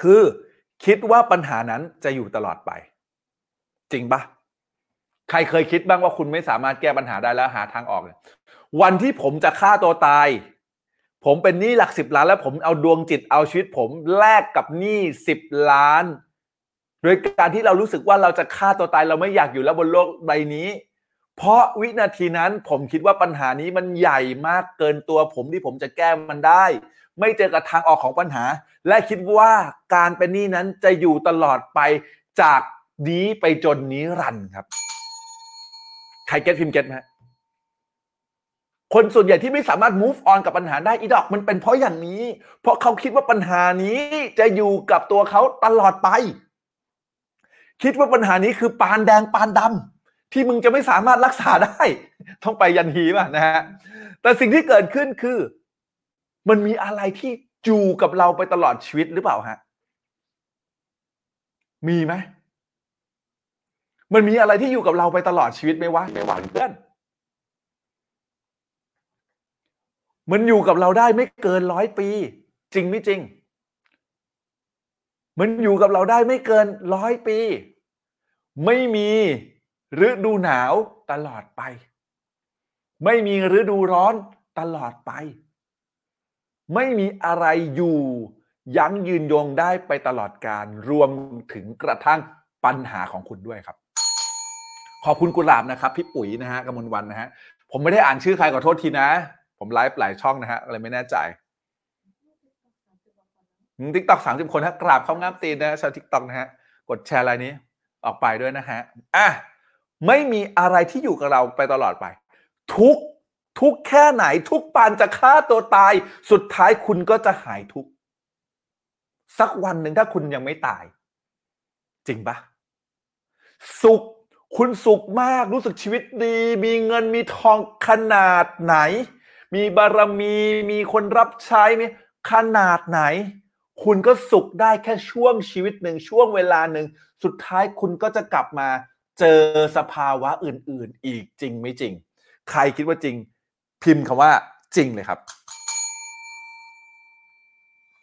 คือคิดว่าปัญหานั้นจะอยู่ตลอดไป จริงปะใครเคยคิดบ้างว่าคุณไม่สามารถแก้ปัญหาได้แล้วหาทางออกวันที่ผมจะฆ่าตัวตาย ผมเป็นหนี้หลักสิบล้าน แล้วผมเอาดวงจิตเอาชีวิตผมแลกกับหนี้สิบล้าน โดยการที่เรารู้สึกว่าเราจะฆ่าตัวตายเราไม่อยากอยู่แล้วบนโลกใบนี้ เพราะวินาทีนั้นผมคิดว่าปัญหานี้มันใหญ่มากเกินตัวผมที่ผมจะแก้มันได้ ไม่เจอกับทางออกของปัญหา และคิดว่าการเป็นหนี้นั้นจะอยู่ตลอดไปจากนี้ไปจนนิรันดร์ครับ ใคร get พิมพ์ get ไหมคนส่วนใหญ่ที่ไม่สามารถ move on กับปัญหาได้อีดอกมันเป็นเพราะอย่างนี้ เพราะเขาคิดว่าปัญหานี้จะอยู่กับตัวเขาตลอดไป คิดว่าปัญหานี้คือปานแดงปานดำที่มึงจะไม่สามารถรักษาได้ ต้องไปยันฮีป่ะนะฮะแต่สิ่งที่เกิดขึ้นคือ มันมีอะไรที่อยู่กับเราไปตลอดชีวิตหรือเปล่าฮะมีไหมมันมีอะไรที่อยู่กับเราไปตลอดชีวิตไหมวะไม่หวานเพื่อนมันอยู่กับเราได้ไม่เกินร้อยปี จริงไม่จริง มันอยู่กับเราได้ไม่เกินร้อยปี ไม่มีฤดูหนาวตลอดไป ไม่มีฤดูร้อนตลอดไป ไม่มีอะไรอยู่ ยั้งยืนยงได้ไปตลอดการรวมถึงกระทั่งปัญหาของคุณด้วยครับ ขอบคุณกุหลาบนะครับ พี่ปุ๋ยนะฮะกมลวันนะฮะผมไม่ได้อ่านชื่อใครขอโทษทีนะ ผมไลฟ์หลายช่องนะฮะอะไรไม่แน่ใจ TikTok สามสิบคนฮะกราบเข้างามตีนนะชาว TikTok นะฮะกดแชร์อะไรนี้ ออกไปด้วยนะฮะอะไม่มีอะไรที่อยู่กับเราไปตลอดไป ทุกข์ทุกข์แค่ไหน ทุกข์ปานจะฆ่าตัวตาย สุดท้ายคุณก็จะหายทุกข์สักวันหนึ่งถ้าคุณยังไม่ตาย จริงปะสุขคุณสุขมากรู้สึกชีวิตดี มีเงินมีทองขนาดไหน มีบารมีมีคนรับใช้มีขนาดไหน คุณก็สุขได้แค่ช่วงชีวิตหนึ่งช่วงเวลาหนึ่งสุดท้ายคุณก็จะกลับมาเจอสภาวะอื่น ๆ อีกจริงไม่จริง ใครคิดว่าจริง พิมพ์คำว่าจริงเลยครับ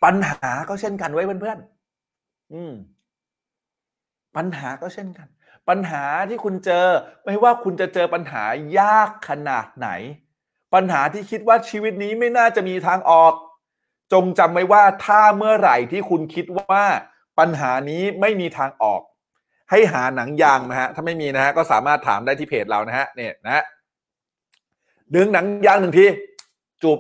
ปัญหาก็เช่นกันไว้เพื่อนๆอืม ปัญหาก็เช่นกัน ปัญหาที่คุณเจอ ไม่ว่าคุณจะเจอปัญหายากขนาดไหน ปัญหาที่คิดว่าชีวิตนี้ไม่น่าจะมีทางออก จงจำไว้ว่าถ้าเมื่อไหร่ที่คุณคิดว่าปัญหานี้ไม่มีทางออก ให้หาหนังยางนะฮะถ้าไม่มีนะฮะก็สามารถถามได้ที่เพจเรานะฮะเนี่ยนะฮะดึงหนังยางหนึ่งทีจูบ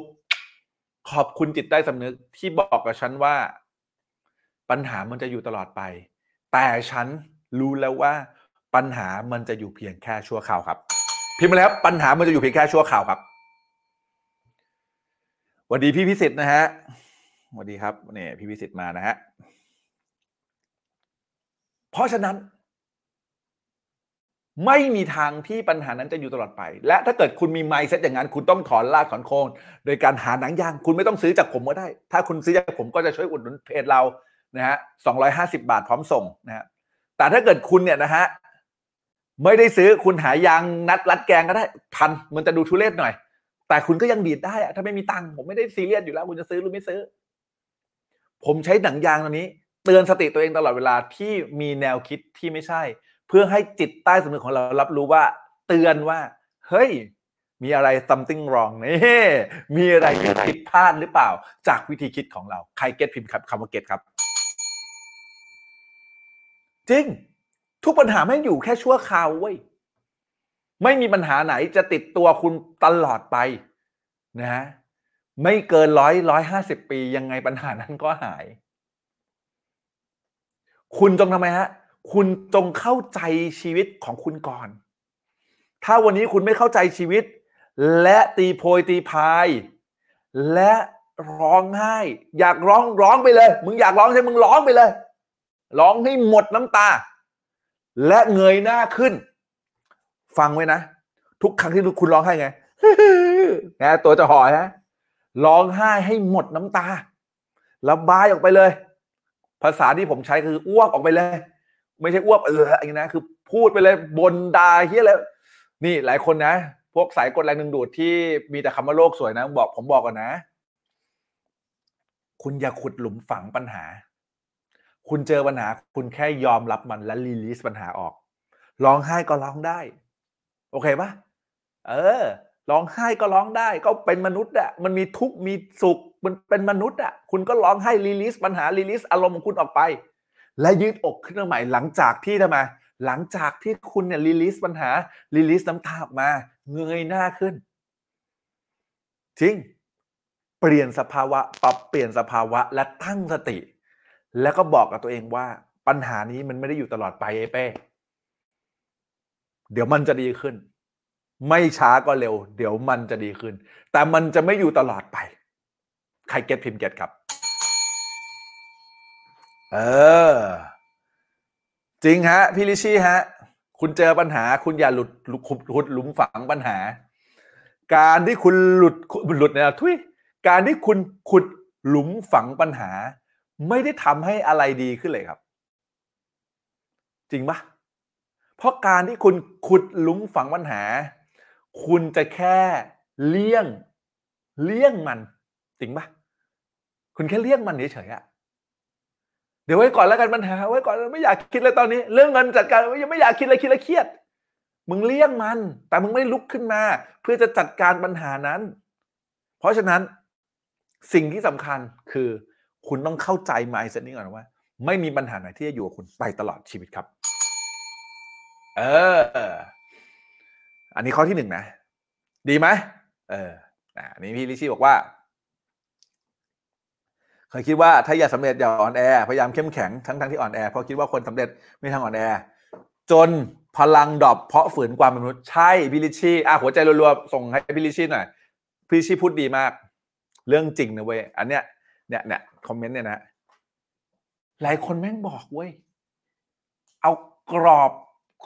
ขอบคุณจิตใต้สำนึกที่บอกกับฉันว่า ปัญหามันจะอยู่ตลอดไป แต่ฉันรู้แล้วว่าปัญหามันจะอยู่เพียงแค่ชั่วคราวครับ พิมพ์มาแล้วปัญหามันจะอยู่เพียงแค่ชั่วคราวครับ วัสดีพี่พิสิทธิ์นะฮะสวัสดีครับเนี่ยพี่พิสิทธิ์มานะฮะ เพราะฉะนั้น ไม่มีทางที่ปัญหานั้นจะอยู่ตลอดไป และถ้าเกิดคุณมีไมซ์เซ็ตอย่างนั้น คุณต้องถอนรากถอนโคนโดยการหาหนังยาง คุณไม่ต้องซื้อจากผมก็ได้ ถ้าคุณซื้อจากผมก็จะช่วยอุดหนุนเพจเรานะฮะสองร้อยห้าสิบาทพร้อมส่งนะฮะ แต่ถ้าเกิดคุณเนี่ยนะฮะไม่ได้ซื้อคุณหายางนัดรัดแกงก็ได้พันมันจะดูทุเรศหน่อย แต่คุณก็ยังดีดได้อะถ้าไม่มีตังค์ผมไม่ได้ซีเรียสอยู่แล้ว คุณจะซื้อหรือไม่ซื้อ ผมใช้หนังยางตัวนี้ เตือนสติตัวเองตลอดเวลาที่มีแนวคิดที่ไม่ใช่ เพื่อให้จิตใต้สำนึกของเรารับรู้ว่า เตือนว่า เฮ้ย มีอะไร something wrong นี่มีอะไรที่ผิดพลาดหรือเปล่า จากวิธีคิดของเรา ใครเก็ตพิมพ์คำว่าเก็ตครับ จริง ทุกปัญหาไม่งอยู่แค่ชั่วคราวเว้ย ไม่มีปัญหาไหนจะติดตัวคุณตลอดไปนะฮะไม่เกินร้อยร้อยห้าสิบปียังไงปัญหานั้นก็หาย คุณจงทำไมฮะ คุณจงเข้าใจชีวิตของคุณก่อน ถ้าวันนี้คุณไม่เข้าใจชีวิต และตีโพยตีพาย และร้องไห้ อยากร้องร้องไปเลย มึงอยากร้องใช่มึงร้องไปเลย ร้องให้หมดน้ำตา และเงยหน้าขึ้น ฟังไว้นะ ทุกครั้งที่คุณร้องไห้ไงนะตัวจะห่อฮะร้องไห้ให้หมดน้ำตาระบายออกไปเลย ภาษาที่ผมใช้คืออ้วกออกไปเลย ไม่ใช่อ้วกเอออย่างนี้นะคือพูดไปเลยบนดาเฮียเลยนี่หลายคนนะ พวกสายกดแรงดึงดูดที่มีแต่คำว่าโลกสวยนะ บอกผมบอกก่อนนะ คุณอย่าขุดหลุมฝังปัญหา คุณเจอปัญหา คุณแค่ยอมรับมันและรีลีสปัญหาออกร้องไห้ก็ร้องได้ โอเคปะเออร้องไห้ก็ร้องได้ก็เป็นมนุษย์อะมันมีทุกข์มีสุขมันเป็นมนุษย์อะคุณก็ร้องไห้ release ปัญหา release อารมณ์ของคุณออกไป และยืดอกขึ้นมาใหม่หลังจากที่ทำไมหลังจากที่คุณเนี่ย release ปัญหา release น้ำตาออกมาเงยหน้าขึ้นจริงเปลี่ยนสภาวะปรับเปลี่ยนสภาวะและตั้งสติ แล้วก็บอกกับตัวเองว่าปัญหานี้มันไม่ได้อยู่ตลอดไปไอ้เป้ เดี๋ยวมันจะดีขึ้น ไม่ช้าก็เร็ว เดี๋ยวมันจะดีขึ้น แต่มันจะไม่อยู่ตลอดไป ใครเก็ตพิมพ์เก็ตครับ เออ จริงฮะพี่ลิชี่ฮะ คุณเจอปัญหา คุณอย่าหลุดหลุดขุดหลุมฝังปัญหา การที่คุณหลุดหลุดเนี่ยทุยการที่คุณขุดหลุมฝังปัญหา ไม่ได้ทำให้อะไรดีขึ้นเลยครับ จริงปะ เพราะการที่คุณขุดหลุมฝังปัญหา คุณจะแค่เลี่ยงเลี่ยงมันจริงปะคุณแค่เลี่ยงมันเฉยๆอะเดี๋ยวไว้ก่อนแล้วกันปัญหาไว้ก่อนไม่อยากคิดเลยตอนนี้ เรื่องเงินจัดการยังไม่อยากคิดเลยคิดแล้วเครียด มึงเลี่ยงมัน แต่มึงไม่ลุกขึ้นมา เพื่อจะจัดการปัญหานั้น เพราะฉะนั้นสิ่งที่สำคัญคือ คุณต้องเข้าใจ mindset นี้ก่อนว่า ไม่มีปัญหาไหนที่จะอยู่กับคุณไปตลอดชีวิตครับ เออ อันนี้ข้อที่หนึ่งนะ ดีไหมเอออันนี้พี่ลิชี่บอกว่า เคยคิดว่าถ้าอยากสำเร็จอย่าอ่อนแอ พยายามเข้มแข็งทั้งทั้งที่อ่อนแอเพราะคิดว่าคนสำเร็จไม่ทางอ่อนแอ จนพลังดรอปเพราะฝืนความเป็นมนุษย์ใช่พี่ลิชี่อะหัวใจรัวๆส่งให้พี่ลิชี่หน่อยพี่ลิชี่พูดดีมาก เรื่องจริงนะเว้ยอันเนี้ยเนี่ยเนี่ยคอมเมนต์เนี่ยนะหลายคนแม่งบอกเว้ยเอากรอบ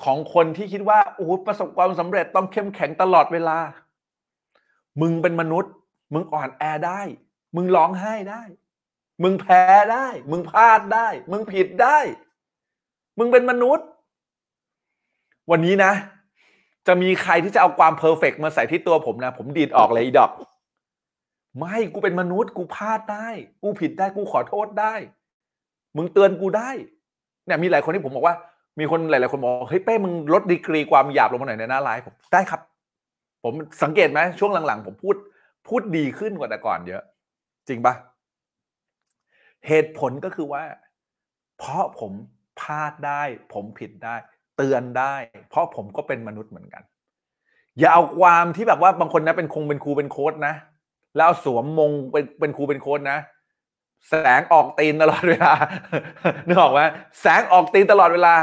ของคนที่คิดว่าโอ้โหประสบความสำเร็จต้องเข้มแข็งตลอดเวลา มึงเป็นมนุษย์ มึงอ่อนแอได้ มึงร้องไห้ได้ มึงแพ้ได้ มึงพลาดได้ มึงผิดได้ มึงเป็นมนุษย์ วันนี้นะ จะมีใครที่จะเอาความเพอร์เฟกมาใส่ที่ตัวผมนะ ผมดีดออกเลยอีดอก ไม่กูเป็นมนุษย์ กูพลาดได้ กูผิดได้กูขอโทษได้ มึงเตือนกูได้ เนี่ยมีหลายคนที่ผมบอกว่า มีคนหลาย ๆ คนบอกเฮ้ยเป้มึงลดดีกรีความหยาบลงมาหน่อยในหน้าไลฟ์ผมได้ครับ ผมสังเกตไหมช่วงหลัง ๆ ผมพูดพูดดีขึ้นกว่าแต่ก่อนเยอะ จริงปะเหตุผลก็คือว่า เพราะผมพลาดได้ ผมผิดได้ เตือนได้ เพราะผมก็เป็นมนุษย์เหมือนกัน อย่าเอาความที่แบบว่าบางคนนะเป็นคงเป็นครูเป็นโค้ดนะ แล้วสวมมงเป็นเป็นครูเป็นโค้ดนะแสงออกตีนตลอดเวลานึกออกไหมแสงออกตีนตลอดเวลา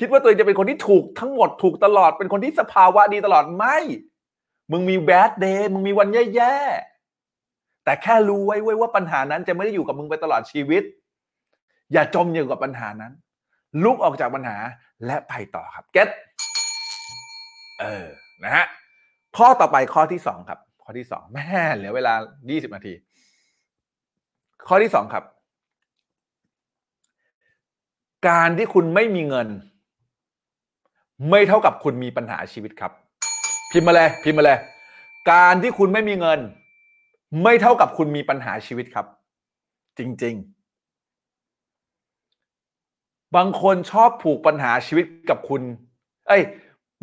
คิดว่าตัวเองจะเป็นคนที่ถูกทั้งหมดถูกตลอดเป็นคนที่สภาวะดีตลอดไม่ มึงมีแบดเดย์มึงมีวันแย่ๆแต่แค่รู้ไว้ว่าปัญหานั้นจะไม่ได้อยู่กับมึงไปตลอดชีวิต อย่าจมอยู่กับปัญหานั้น ลุกออกจากปัญหาและไปต่อครับเก็ตเออนะฮะข้อต่อไปข้อที่สองครับ ข้อที่สองแม่เหลือเวลา20นาที ข้อที่สองครับ การที่คุณไม่มีเงิน ไม่เท่ากับคุณมีปัญหาชีวิตครับ พิมพ์มาเลยพิมพ์มาเลยการที่คุณไม่มีเงิน ไม่เท่ากับคุณมีปัญหาชีวิตครับ จริง ๆ บางคนชอบผูกปัญหาชีวิตกับคุณ เอ้ย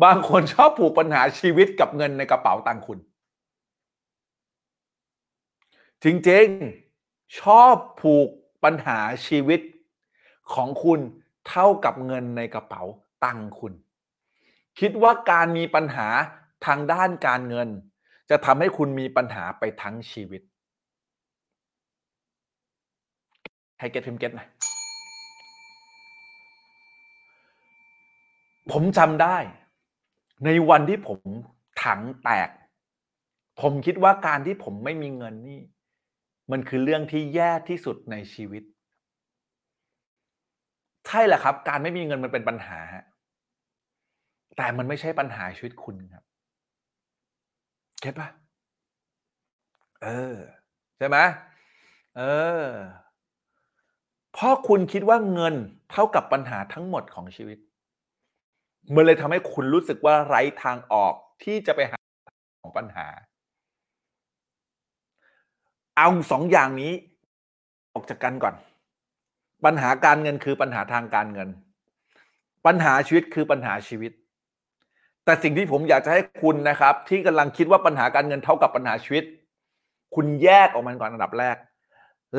บางคนชอบผูกปัญหาชีวิตกับเงินในกระเป๋าตังค์คุณ จริง ๆ ชอบผูกปัญหาชีวิตของคุณเท่ากับเงินในกระเป๋าตังค์คุณ คิดว่าการมีปัญหาทางด้านการเงิน จะทำให้คุณมีปัญหาไปทั้งชีวิตใครเก็ตพิมเก็ตไหมผมจำได้ ในวันที่ผมถังแตก ผมคิดว่าการที่ผมไม่มีเงินนี่ มันคือเรื่องที่แย่ที่สุดในชีวิต ใช่แหละครับ การไม่มีเงินมันเป็นปัญหา แต่มันไม่ใช่ปัญหาชีวิตคุณครับเก็ตปะเออ ใช่ไหมเออเพราะคุณคิดว่าเงินเท่ากับปัญหาทั้งหมดของชีวิต มันเลยทำให้คุณรู้สึกว่าไร้ทางออกที่จะไปหาของปัญหา เอาสองอย่างนี้ ออกจากกันก่อน ปัญหาการเงินคือปัญหาทางการเงิน ปัญหาชีวิตคือปัญหาชีวิต แต่สิ่งที่ผมอยากจะให้คุณนะครับ ที่กำลังคิดว่าปัญหาการเงินเท่ากับปัญหาชีวิต คุณแยกออกมันก่อนอันดับแรก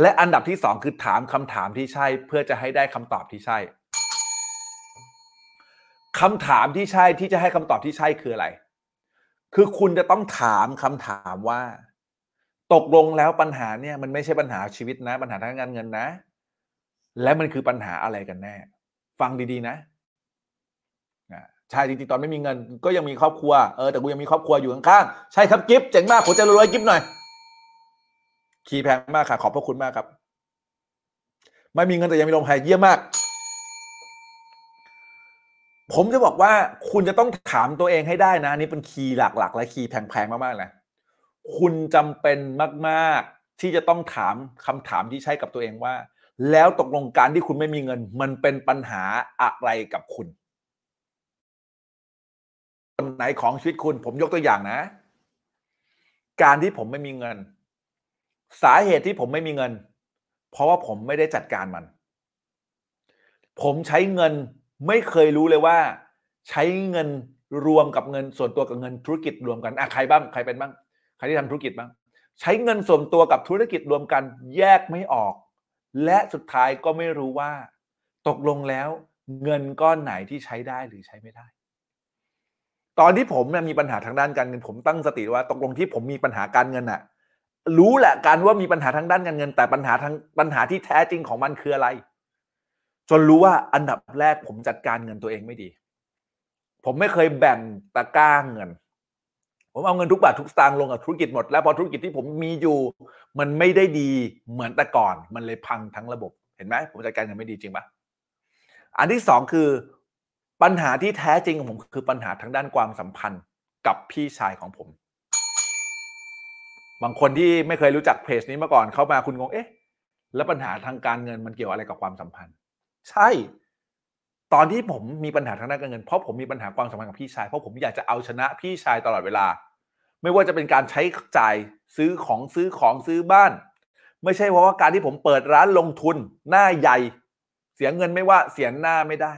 และอันดับที่สองคือถามคำถามที่ใช่ เพื่อจะให้ได้คำตอบที่ใช่คำถามที่ใช่ที่จะให้คำตอบที่ใช่คืออะไร คือคุณจะต้องถามคำถามว่า ตกลงแล้วปัญหาเนี่ยมันไม่ใช่ปัญหาชีวิตนะ ปัญหาทางการเงินนะ และมันคือปัญหาอะไรกันแน่ ฟังดีๆนะ ใช่จริงๆตอนไม่มีเงินก็ยังมีครอบครัวเออแต่กูยังมีครอบครัวอยู่ข้างๆใช่ครับกิฟเจ๋งมากหัวใจรวยๆกิฟหน่อยคีย์แพงมากค่ะ ขอบพระคุณมากครับ ไม่มีเงินแต่ยังมีลมหายเยี่ยมมาก ผมจะบอกว่าคุณจะต้องถามตัวเองให้ได้นะนี่เป็นคีย์หลักๆ และคีย์แพงๆมากๆเลยคุณจำเป็นมากๆ ที่จะต้องถามคำถามที่ใช่กับตัวเองว่า แล้วตกลงการที่คุณไม่มีเงิน มันเป็นปัญหาอะไรกับคุณ ไหนของชีวิตคุณ ผมยกตัวอย่างนะ การที่ผมไม่มีเงิน สาเหตุที่ผมไม่มีเงิน เพราะว่าผมไม่ได้จัดการมัน ผมใช้เงินไม่เคยรู้เลยว่า ใช้เงินรวมกับเงินส่วนตัวกับเงินธุรกิจรวมกันอะใครบ้างใครเป็นบ้างใครที่ทำธุรกิจบ้างใช้เงินส่วนตัวกับธุรกิจรวมกัน แยกไม่ออก และสุดท้ายก็ไม่รู้ว่า ตกลงแล้ว เงินก้อนไหนที่ใช้ได้หรือใช้ไม่ได้ ตอนที่ผมมีปัญหาทางด้านการเงินผมตั้งสติว่าตกลงที่ผมมีปัญหาการเงินอะรู้แหละการว่ามีปัญหาทางด้านการเงิน แต่ปัญหาทางปัญหาที่แท้จริงของมันคืออะไร จนรู้ว่าอันดับแรกผมจัดการเงินตัวเองไม่ดี ผมไม่เคยแบ่งตะกร้าเงิน ผมเอาเงินทุกบาททุกสตางค์ลงกับธุรกิจหมด แล้วพอธุรกิจที่ผมมีอยู่ มันไม่ได้ดีเหมือนแต่ก่อน มันเลยพังทั้งระบบ เห็นไหมผมจัดการเงินไม่ดีจริงปะอันที่สองคือ ปัญหาที่แท้จริงของผมคือปัญหาทางด้านความสัมพันธ์กับพี่ชายของผม บางคนที่ไม่เคยรู้จักเพจนี้มาก่อนเข้ามาคุณงงเอ๊ะ แล้วปัญหาทางการเงินมันเกี่ยวอะไรกับความสัมพันธ์ ใช่ ตอนที่ผมมีปัญหาทางด้านการเงินเพราะผมมีปัญหาความสัมพันธ์กับพี่ชายเพราะผมอยากจะเอาชนะพี่ชายตลอดเวลา ไม่ว่าจะเป็นการใช้จ่ายซื้อของซื้อของซื้อบ้าน ไม่ใช่เพราะว่าการที่ผมเปิดร้านลงทุนหน้าใหญ่ เสียเงินไม่ว่าเสียหน้าไม่ได้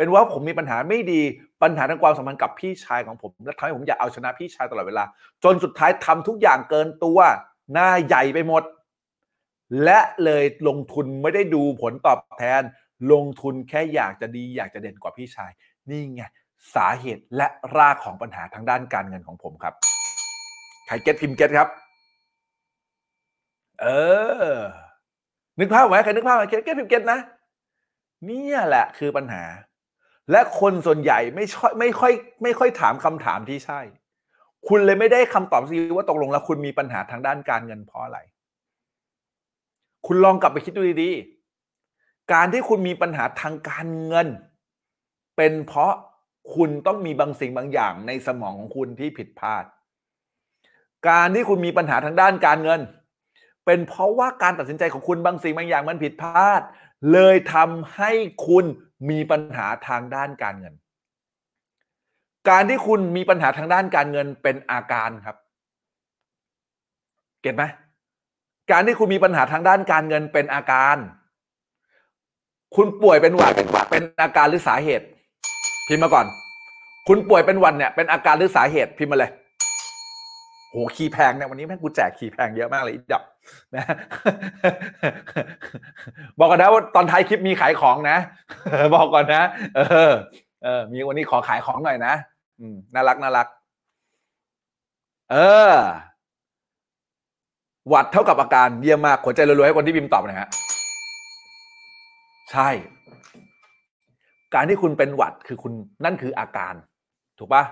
เป็นว่าผมมีปัญหาไม่ดีปัญหาทางความสัมพันธ์กับพี่ชายของผมและทำให้ผมอยากเอาชนะพี่ชายตลอดเวลา จนสุดท้ายทำทุกอย่างเกินตัวหน้าใหญ่ไปหมด และเลยลงทุนไม่ได้ดูผลตอบแทน ลงทุนแค่อยากจะดีอยากจะเด่นกว่าพี่ชาย นี่ไงสาเหตุและรากของปัญหาทางด้านการเงินของผมครับใคร get พิมพ์ get ครับ เออ นึกภาพไหมใครนึกภาพไหม get get พิมพ์เก็ตนะเนี่ยแหละคือปัญหา และคนส่วนใหญ่ไม่ชอยไม่ค่อยไม่ค่อยถามคำถามที่ใช่ คุณเลยไม่ได้คำตอบสิว่าตกลงแล้วคุณมีปัญหาทางด้านการเงินเพราะอะไร คุณลองกลับไปคิดดูดีๆ การที่คุณมีปัญหาทางการเงิน เป็นเพราะคุณต้องมีบางสิ่งบางอย่างในสมองของคุณที่ผิดพลาด การที่คุณมีปัญหาทางด้านการเงิน เป็นเพราะว่าการตัดสินใจของคุณบางสิ่งบางอย่างมันผิดพลาด เลยทำให้คุณ มีปัญหาทางด้านการเงิน การที่คุณมีปัญหาทางด้านการเงินเป็นอาการครับ เก็ตไหมการที่คุณมีปัญหาทางด้านการเงินเป็นอาการ คุณป่วยเป็นหวัดเป็นหวัดเป็นอาการหรือสาเหตุ พิมพ์มาก่อน คุณป่วยเป็นหวัดเนี่ยเป็นอาการหรือสาเหตุพิมพ์มาเลยโหคีแพงเนี่ยวันนี้แม่งกูแจกคีแพงเยอะมากเลยอีดับ นะบอกก่อนนะว่าตอนท้ายคลิปมีขายของนะ บอกก่อนนะ เออ เออ มีวันนี้ขอขายของหน่อยนะอืมน่ารักน่ารัก เออ หวัดเท่ากับอาการเยี่ยมมากหัวใจรัวๆให้คนที่พิมตอบนะฮะใช่ การที่คุณเป็นหวัดคือคุณนั่นคืออาการ ถูกปะ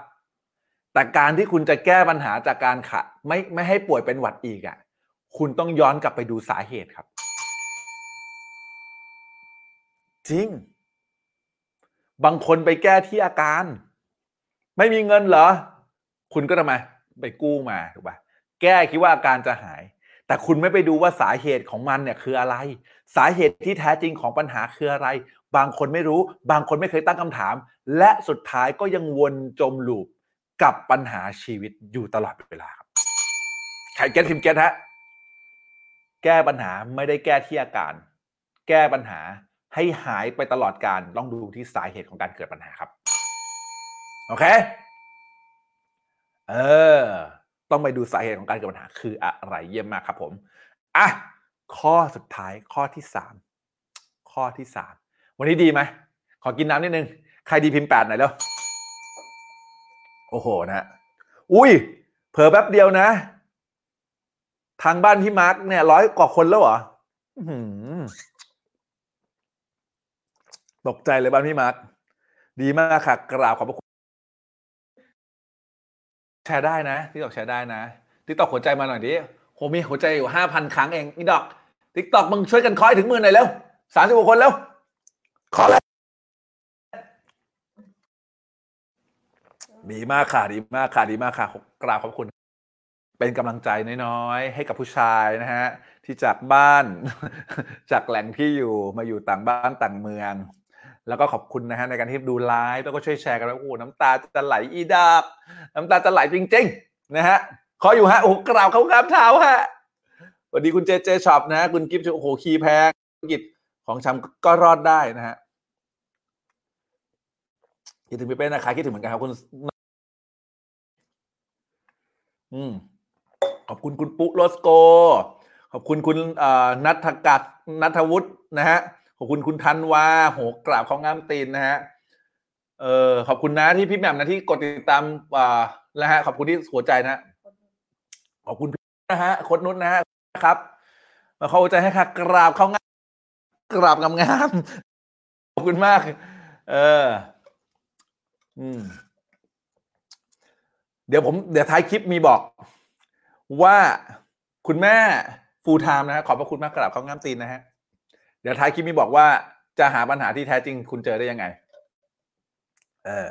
แต่การที่คุณจะแก้ปัญหาจากการขะไม่ไม่ให้ป่วยเป็นหวัดอีกอะ่ะ คุณต้องย้อนกลับไปดูสาเหตุครับ จริง บางคนไปแก้ที่อาการ ไม่มีเงินเหรอ คุณก็ทำไมไปกู้มาถูกปะแก้คิดว่าอาการจะหาย แต่คุณไม่ไปดูว่าสาเหตุของมันเนี่ยคืออะไร สาเหตุที่แท้จริงของปัญหาคืออะไร บางคนไม่รู้ บางคนไม่เคยตั้งคำถาม และสุดท้ายก็ยังวนจมลูปกับปัญหาชีวิตอยู่ตลอดเวลาครับใครเก็ตทิมเก็ตฮะ แก้ปัญหาไม่ได้แก้ที่อาการ แก้ปัญหาให้หายไปตลอดการต้องดูที่สาเหตุของการเกิดปัญหาครับ โอเค เออ ต้องไปดูสาเหตุของการเกิดปัญหา คืออะไรเยี่ยมมากครับผมอะข้อสุดท้ายข้อที่สามข้อที่สามวันนี้ดีไหมขอกินน้ำนิดนึง ใครดีพิมพ์แปดหน่อยแล้ว โอ้โหนะ อุ้ยเผลอแป๊บเดียวนะ ทางบ้านพี่มาร์กเนี่ยร้อยกว่าคนแล้วเหรอตกใจเลยบ้านพี่มาร์กดีมากค่ะ กราบขอบพระคุณแชร์ได้นะ TikTok แชร์ได้นะ TikTok หัวใจมาหน่อยดิโหมีหัวใจอยู่ห้าพันครั้งเองอีดอกTikTok มึงช่วยกันคอยถึงหมื่นหน่อยเร็วสามสิบกว่าคนแล้วขอแล้วดีมากค่ะดีมากค่ะดีมากค่ะกราบขอบคุณ เป็นกำลังใจน้อยๆ ให้กับผู้ชายนะฮะที่จากบ้าน จากแหล่งที่อยู่มาอยู่ต่างบ้านต่างเมือง แล้วก็ขอบคุณนะฮะในการที่ดูไลฟ์แล้วก็ช่วยแชร์กันแล้วโอ้โหน้ำตาจะไหลอีดอก น้ำตาจะไหลจริงๆนะฮะขออยู่ฮะโอ้กราบเขากราบเท้าฮะสวัสดีคุณเจเจช็อปนะคุณกิฟต์โอ้โหคีย์แพงธุรกิจของชำก็รอดได้นะฮะคิดถึงพี่เป้นะคะคิดถึงเหมือนกันครับคุณ อืม ขอบคุณคุณปุ๊โรสโก ขอบคุณคุณนัทกัดนัทวุฒินะฮะ ขอบคุณคุณธันวาโหกราบของงามตีนนะฮะ เออขอบคุณนะที่พี่แหม่มนะที่กดติดตามอ่านะฮะ ขอบคุณที่หัวใจนะ ขอบคุณนะฮะโคดนุชนะฮะครับ มาเข้าใจให้ค่ะ กราบเข้างามกราบงามๆขอบคุณมาก เออ อืม เดี๋ยวผม เดี๋ยวท้ายคลิปมีบอก ว่าคุณแม่ฟูลไทม์นะฮะขอบพระคุณมากกราบเข้างามตีนนะฮะ เดี๋ยวท้ายคลิปมีบอกว่าจะหาปัญหาที่แท้จริงคุณเจอได้ยังไง เออ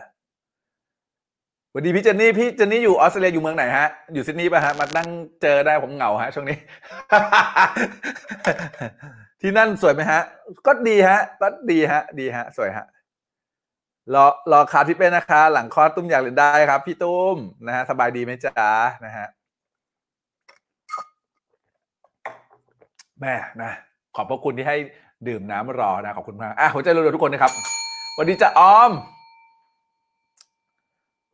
สวัสดีพี่เจนนี่พี่เจนนี่อยู่ออสเตรเลียอยู่เมืองไหนฮะอยู่ซิดนีย์ป่ะฮะมานั่งเจอได้ผมเหงาฮะช่วงนี้ ที่นั่นสวยไหมฮะ ก็ดีฮะ ก็ดีฮะ ดีฮะ สวยฮะรอรอคาพี่เป้นะคะ หลังคลอดตุ้มอยากเรียนได้ครับ พี่ตุ้มนะฮะสบายดีไหมจ๊ะนะฮะ แม่นะขอบพระคุณที่ให้ดื่มน้ำรอนะขอบคุณมากอะหัวใจรัวๆทุกคนนะครับวัสดีจ้ะออม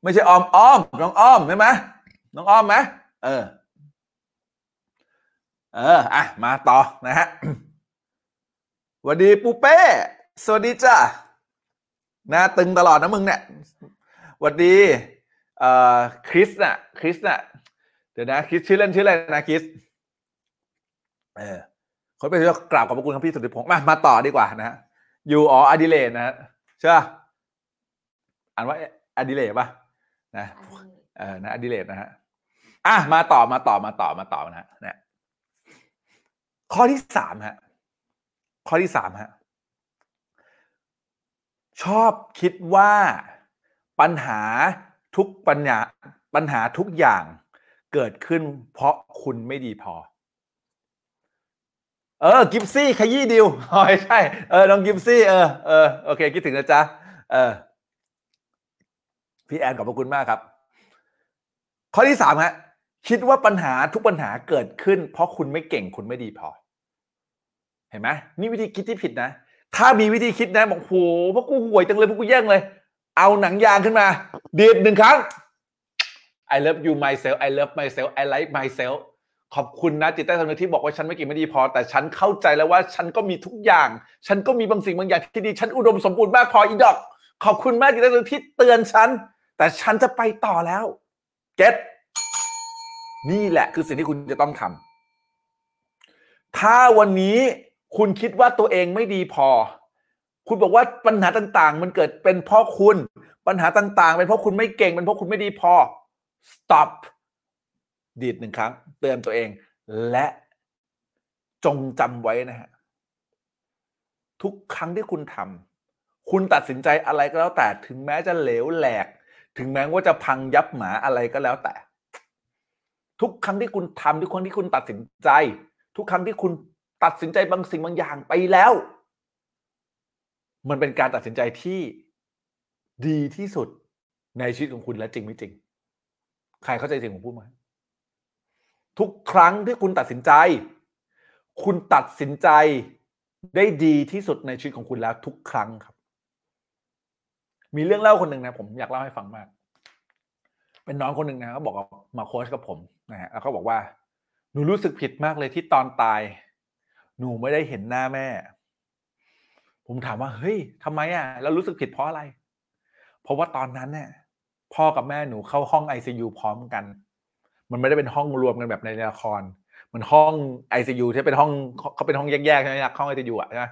ไม่ใช่ออมอ้อมน้องอ้อมใช่ไหมน้องอ้อมไหมเออ เอออะมาต่อนะฮะวัสดีปูเป้สวัสดีจ้ะหน้าตึงตลอดนะมึงเนี่ยวัสดีเอ่อคริสน่ะคริสน่ะเดี๋ยวนะคริสชื่อเล่นชื่ออะไรนะคริสเออ คนไปเที่ยวกราบขอบพระคุณครับพี่สุทธิพงศ์มามาต่อดีกว่านะฮะอยู่อ๋ออดิเลนนะฮะใช่ปะอ่านว่าอดิเลนป่ะนะเออนะอดิเลตนะฮะอะมาต่อมาต่อมาต่อมาต่อนะฮะเนี่ยข้อที่สามฮะข้อที่สามฮะชอบคิดว่าปัญหาทุกปัญญาปัญหาทุกอย่างเกิดขึ้นเพราะคุณไม่ดีพอ เออกิฟซี่ขยี้ดิวอ๋อใช่เออน้องกิฟซี่เออเออโอเคคิดถึงนะจ๊ะเออพี่แอนขอบพระคุณมากครับ ข้อที่สามฮะคิดว่าปัญหาทุกปัญหาเกิดขึ้น เพราะคุณไม่เก่งคุณไม่ดีพอ เห็นไหมนี่วิธีคิดที่ผิดนะ ถ้ามีวิธีคิดนะบอกโหพวกกูห่วยจังเลยพวกกูแย่จังเลย เอาหนังยางขึ้นมาดีดหนึ่งครั้ง I love you myself I love myself I like myself ขอบคุณนะจิตใต้สำนึกที่บอกว่าฉันไม่ก่งไม่ดีพอ แต่ฉันเข้าใจแล้วว่าฉันก็มีทุกอย่าง ฉันก็มีบางสิ่งบางอย่างที่ดี ฉันอุดมสมบูรณ์มากพออีดอก ขอบคุณมากจิตใต้สำนึกที่เตือนฉัน แต่ฉันจะไปต่อแล้วเก็ตนี่แหละคือสิ่งที่คุณจะต้องทำถ้าวันนี้คุณคิดว่าตัวเองไม่ดีพอ คุณบอกว่าปัญหาต่างๆ มันเกิดเป็นเพราะคุณ ปัญหาต่างๆ เป็นเพราะคุณไม่เก่งเป็นเพราะคุณไม่ดีพอ stop ดีดหนึ่งครั้ง เตือนตัวเอง และจงจำไว้นะฮะทุกครั้งที่คุณทำคุณตัดสินใจอะไรก็แล้วแต่ ถึงแม้จะเหลวแหลก ถึงแม้ว่าจะพังยับหมาอะไรก็แล้วแต่ ทุกครั้งที่คุณทำทุกครั้งที่คุณตัดสินใจ ทุกครั้งที่คุณตัดสินใจบางสิ่งบางอย่างไปแล้ว มันเป็นการตัดสินใจที่ดีที่สุดในชีวิตของคุณและจริงไม่จริง ใครเข้าใจสิ่งของพูดไหม ทุกครั้งที่คุณตัดสินใจ คุณตัดสินใจได้ดีที่สุดในชีวิตของคุณแล้วทุกครั้งครับ มีเรื่องเล่าคนหนึ่งนะ ผมอยากเล่าให้ฟังมาก เป็นน้องคนหนึ่งนะเขาบอกมาโค้ชกับผมนะฮะแล้วเขาบอกว่า หนูรู้สึกผิดมากเลยที่ตอนตาย หนูไม่ได้เห็นหน้าแม่ ผมถามว่าเฮ้ยทำไมอะแล้วรู้สึกผิดเพราะอะไร เพราะว่าตอนนั้นเนี่ยพ่อกับแม่หนูเข้าห้องไอซียูพร้อมกัน มันไม่ได้เป็นห้องรวมกันแบบในละคร มันห้องไอซียูที่เป็นห้องเขาเป็นห้องแยกๆใช่ไหมห้องไอซียูอะใช่ไหม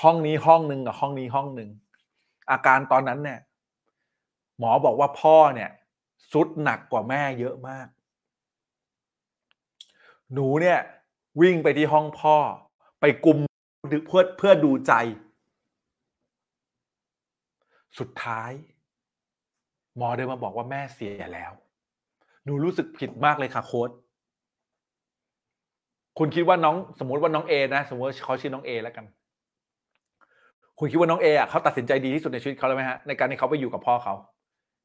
ห้องนี้ห้องหนึ่งกับห้องนี้ห้องหนึ่งอาการตอนนั้นเนี่ย หมอบอกว่าพ่อเนี่ยสุดหนักกว่าแม่เยอะมาก หนูเนี่ย วิ่งไปที่ห้องพ่อ ไปกุมเพื่อเพื่อดูใจ สุดท้าย หมอเดินมาบอกว่าแม่เสียแล้ว หนูรู้สึกผิดมากเลยค่ะโค้ดคุณคิดว่าน้องสมมติว่าน้องเอนะ สมมติเขาชื่อน้องเอแล้วกัน คุณคิดว่าน้องเออะเขาตัดสินใจดีที่สุดในชีวิตเขาเลยไหมฮะในการที่เขาไปอยู่กับพ่อเขา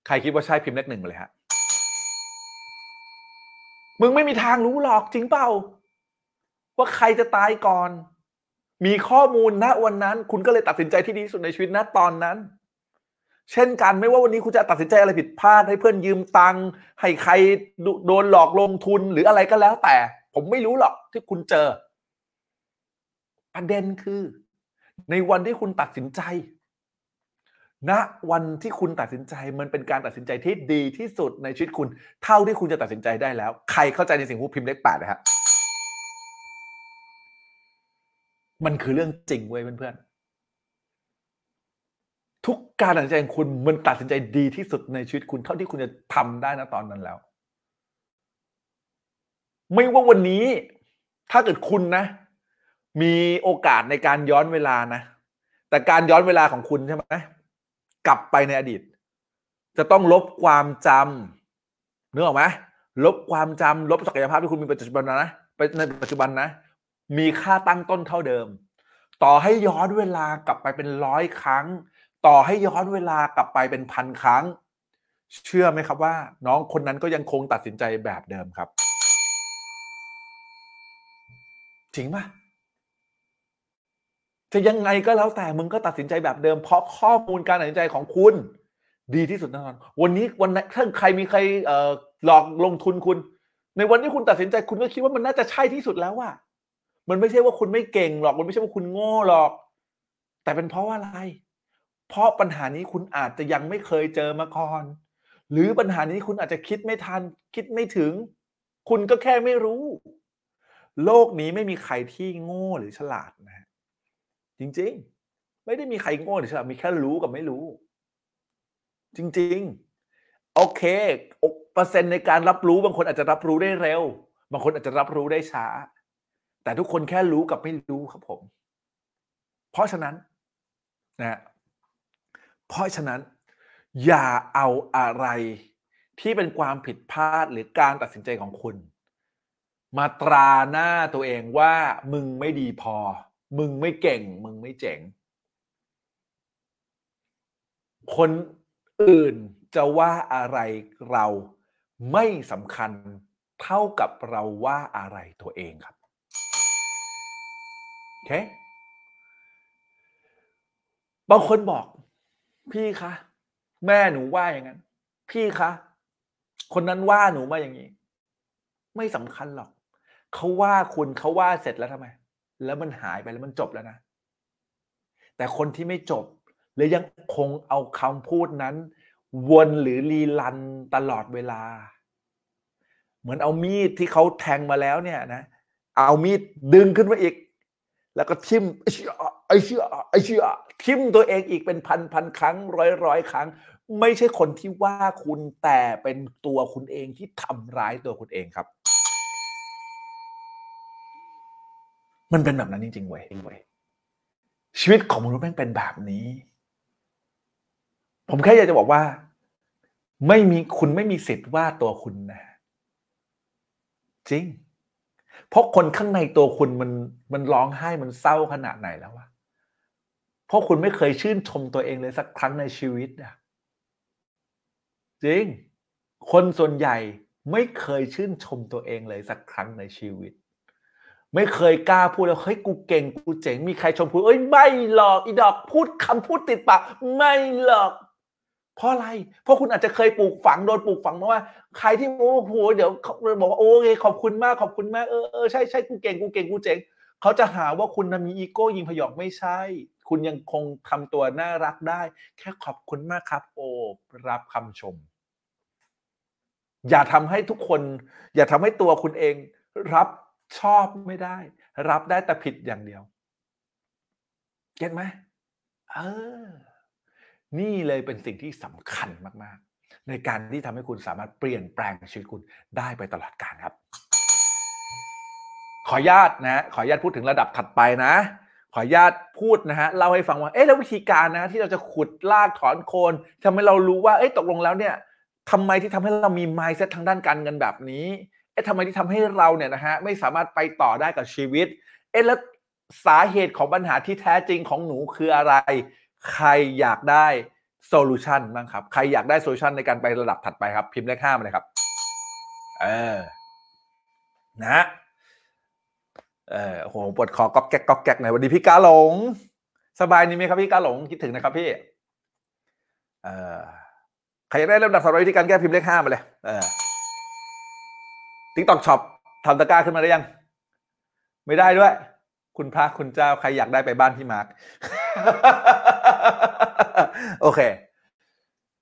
ใครคิดว่าใช่พิมพ์เลขหนึ่งมาเลยฮะมึงไม่มีทางรู้หรอกจริงเปล่า ว่าใครจะตายก่อน มีข้อมูลณวันนั้น คุณก็เลยตัดสินใจที่ดีที่สุดในชีวิตณตอนนั้น เช่นกันไม่ว่าวันนี้คุณจะตัดสินใจอะไรผิดพลาดให้เพื่อนยืมตังค์ให้ใครโดนหลอกลงทุนหรืออะไรก็แล้ว แต่ ผมไม่รู้หรอกที่คุณเจอ ประเด็นคือ ในวันที่คุณตัดสินใจณวันที่คุณตัดสินใจมันเป็นการตัดสินใจที่ดีที่สุดในชีวิตคุณ เท่าที่คุณจะตัดสินใจได้แล้ว ใครเข้าใจในสิ่งที่พิมพ์เลขแปดนะฮะมันคือเรื่องจริงเว้ยเพื่อนๆ ทุกการตัดสินใจของคุณมันตัดสินใจดีที่สุดในชีวิตคุณเท่าที่คุณจะทำได้นะตอนนั้นแล้ว ไม่ว่าวันนี้ ถ้าเกิดคุณนะ มีโอกาสในการย้อนเวลานะ แต่การย้อนเวลาของคุณใช่ไหมกลับไปในอดีต จะต้องลบความจำนึกออกไหมลบความจำลบศักยภาพที่คุณมีปัจจุบันนะไปในปัจจุบันนะ มีค่าตั้งต้นเท่าเดิม ต่อให้ย้อนเวลากลับไปเป็นร้อยครั้ง ต่อให้ย้อนเวลากลับไปเป็นพันครั้ง เชื่อไหมครับว่า น้องคนนั้นก็ยังคงตัดสินใจแบบเดิมครับ จริงปะจะยังไงก็แล้วแต่มึงก็ตัดสินใจแบบเดิม เพราะข้อมูลการตัดสินใจของคุณ ดีที่สุดแน่นอน วันนี้วันนั้นถ้าใครมีใครหลอกลงทุนคุณ ในวันที่คุณตัดสินใจคุณก็คิดว่ามันน่าจะใช่ที่สุดแล้วว่ามันไม่ใช่ว่าคุณไม่เก่งหรอก มันไม่ใช่ว่าคุณโง่หรอก แต่เป็นเพราะว่าอะไร เพราะปัญหานี้คุณอาจจะยังไม่เคยเจอมาก่อน หรือปัญหานี้คุณอาจจะคิดไม่ทัน คิดไม่ถึง คุณก็แค่ไม่รู้ โลกนี้ไม่มีใครที่โง่หรือฉลาดนะฮะจริงๆ ไม่ได้มีใครโง่หรือฉลาดมีแค่รู้กับไม่รู้ จริงๆ โอเคเปอร์เซ็นต์ในการรับรู้บางคนอาจจะรับรู้ได้เร็ว บางคนอาจจะรับรู้ได้ช้า แต่ทุกคนแค่รู้กับไม่รู้ครับผม เพราะฉะนั้นนะ เพราะฉะนั้นอย่าเอาอะไรที่เป็นความผิดพลาดหรือการตัดสินใจของคุณ มาตราหน้าตัวเองว่ามึงไม่ดีพอ มึงไม่เก่ง มึงไม่เจ๋ง คนอื่นจะว่าอะไรเราไม่สำคัญเท่ากับเราว่าอะไรตัวเองครับโอเคบางคนบอก พี่คะแม่หนูว่าอย่างนั้น พี่คะคนนั้นว่าหนูมาอย่างนี้ ไม่สำคัญหรอกเขาว่าคุณเขาว่าเสร็จแล้วทำไม แล้วมันหายไปแล้วมันจบแล้วนะ แต่คนที่ไม่จบและยังคงเอาคำพูดนั้น วนหรือรีลันตลอดเวลา เหมือนเอามีดที่เขาแทงมาแล้วเนี่ยนะ เอามีดดึงขึ้นมาอีก แล้วก็ทิมไอ้เชี่ยไอ้เชี่ยไอ้เชี่ยทิมตัวเองอีกเป็นพันพันครั้งร้อยร้อยครั้ง ไม่ใช่คนที่ว่าคุณแต่เป็นตัวคุณเองที่ทำร้ายตัวคุณเองครับ มันเป็นแบบนั้นจริงๆเว้ยเว้ยชีวิตของมนุษย์แม่งเป็นแบบนี้ ผมแค่อยากจะบอกว่า ไม่มีคุณไม่มีสิทธิ์ว่าตัวคุณนะจริง เพราะคนข้างในตัวคุณมันมันร้องไห้มันเศร้าขนาดไหนแล้ววะเพราะคุณไม่เคยชื่นชมตัวเองเลยสักครั้งในชีวิตอะจริง คนส่วนใหญ่ไม่เคยชื่นชมตัวเองเลยสักครั้งในชีวิต ไม่เคยกล้าพูดแล้วเฮ้ยกูเก่งกูเจ๋งมีใครชมพูเอ้ยไม่หรอกอีดอกพูดคำพูดติดปากไม่หรอก เพราะอะไร เพราะคุณอาจจะเคยปลูกฝังโดนปลูกฝังมาว่า ใครที่โอ้โหเดี๋ยวเขาบอกว่าโอเคขอบคุณมากขอบคุณมากเออเออใช่ใช่กูเก่งกูเก่งกูเจ๋งเขาจะหาว่าคุณนะมีอีโก้ยิงพยองไม่ใช่ คุณยังคงทำตัวน่ารักได้ แค่ขอบคุณมากครับ โอ้รับคำชม อย่าทำให้ทุกคน อย่าทำให้ตัวคุณเองรับชอบไม่ได้ รับได้แต่ผิดอย่างเดียว เก็ตไหมเออ นี่เลยเป็นสิ่งที่สำคัญมากๆ ในการที่ทำให้คุณสามารถเปลี่ยนแปลงชีวิตคุณได้ไปตลอดกาลครับ ขออนุญาตนะขออนุญาตพูดถึงระดับถัดไปนะ ขออนุญาตพูดนะฮะเล่าให้ฟังว่าเอ๊ะแล้ววิธีการนะ ที่เราจะขุดลากถอนโคนทำให้เรารู้ว่าเอ๊ะตกลงแล้วเนี่ยทำไมที่ทำให้เรามี mindset ทางด้านการเงินแบบนี้เอ๊ะทำไมที่ทำให้เราเนี่ยนะฮะไม่สามารถไปต่อได้กับชีวิตเอ๊ะแล้วสาเหตุของปัญหาที่แท้จริงของหนูคืออะไร ใครอยากได้ solution บ้างครับ ใครอยากได้ solution ในการไประดับถัดไปครับ พิมพ์เลขห้ามาเลยครับ เออ นะเออโหปวดคอก๊อกแก๊กก๊อกแก๊กหน่อยสวัสดีพี่กาหลง สบายดีไหมครับพี่กาหลงคิดถึงนะครับพี่ เออใครอยากได้ลำดับถัดไปวิธีการแก้พิมพ์เลขห้ามาเลยเออ TikTok Shop ทำตะกร้าขึ้นมาได้ยัง ไม่ได้ด้วย คุณพระคุณเจ้าใครอยากได้ไปบ้านพี่มาร์คโอเค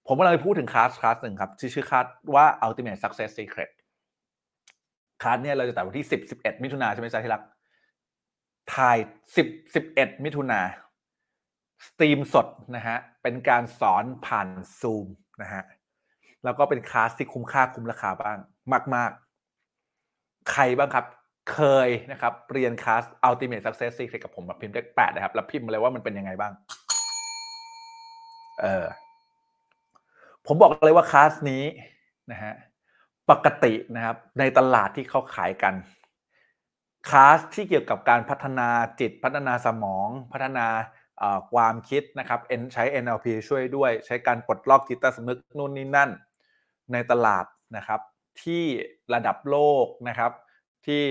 ผมกำลังจะพูดถึง class class หนึ่งครับที่ชื่อคลาสว่า Ultimate Success Secret class เนี่ยเราจะจัดวันที่ 10 11 มิถุนาใช่ไหมจ๊ะที่รักถ่าย 10 11 มิถุนาสตรีมสดนะฮะ เป็นการสอนผ่านซูมนะฮะ แล้วก็เป็นคลาสที่คุ้มค่าคุ้มราคาบ้าง มาก ๆ ใครบ้างครับ เคยนะครับเรียนคลาส Ultimate Success Secret กับผมแบบพิมพ์เลขแปดนะครับ แล้วพิมพ์มาเลยว่ามันเป็นยังไงบ้าง เออ ผมบอกเลยว่าคลาสนี้นะฮะปกตินะครับ ในตลาดที่เขาขายกันคลาสที่เกี่ยวกับการพัฒนาจิตพัฒนาสมอง พัฒนาความคิดนะครับใช้ NLP ช่วยด้วย ใช้การปลดล็อกจิตใต้สำนึกนู่นนี่นั่น ในตลาดนะครับ ที่ระดับโลกนะครับ ที่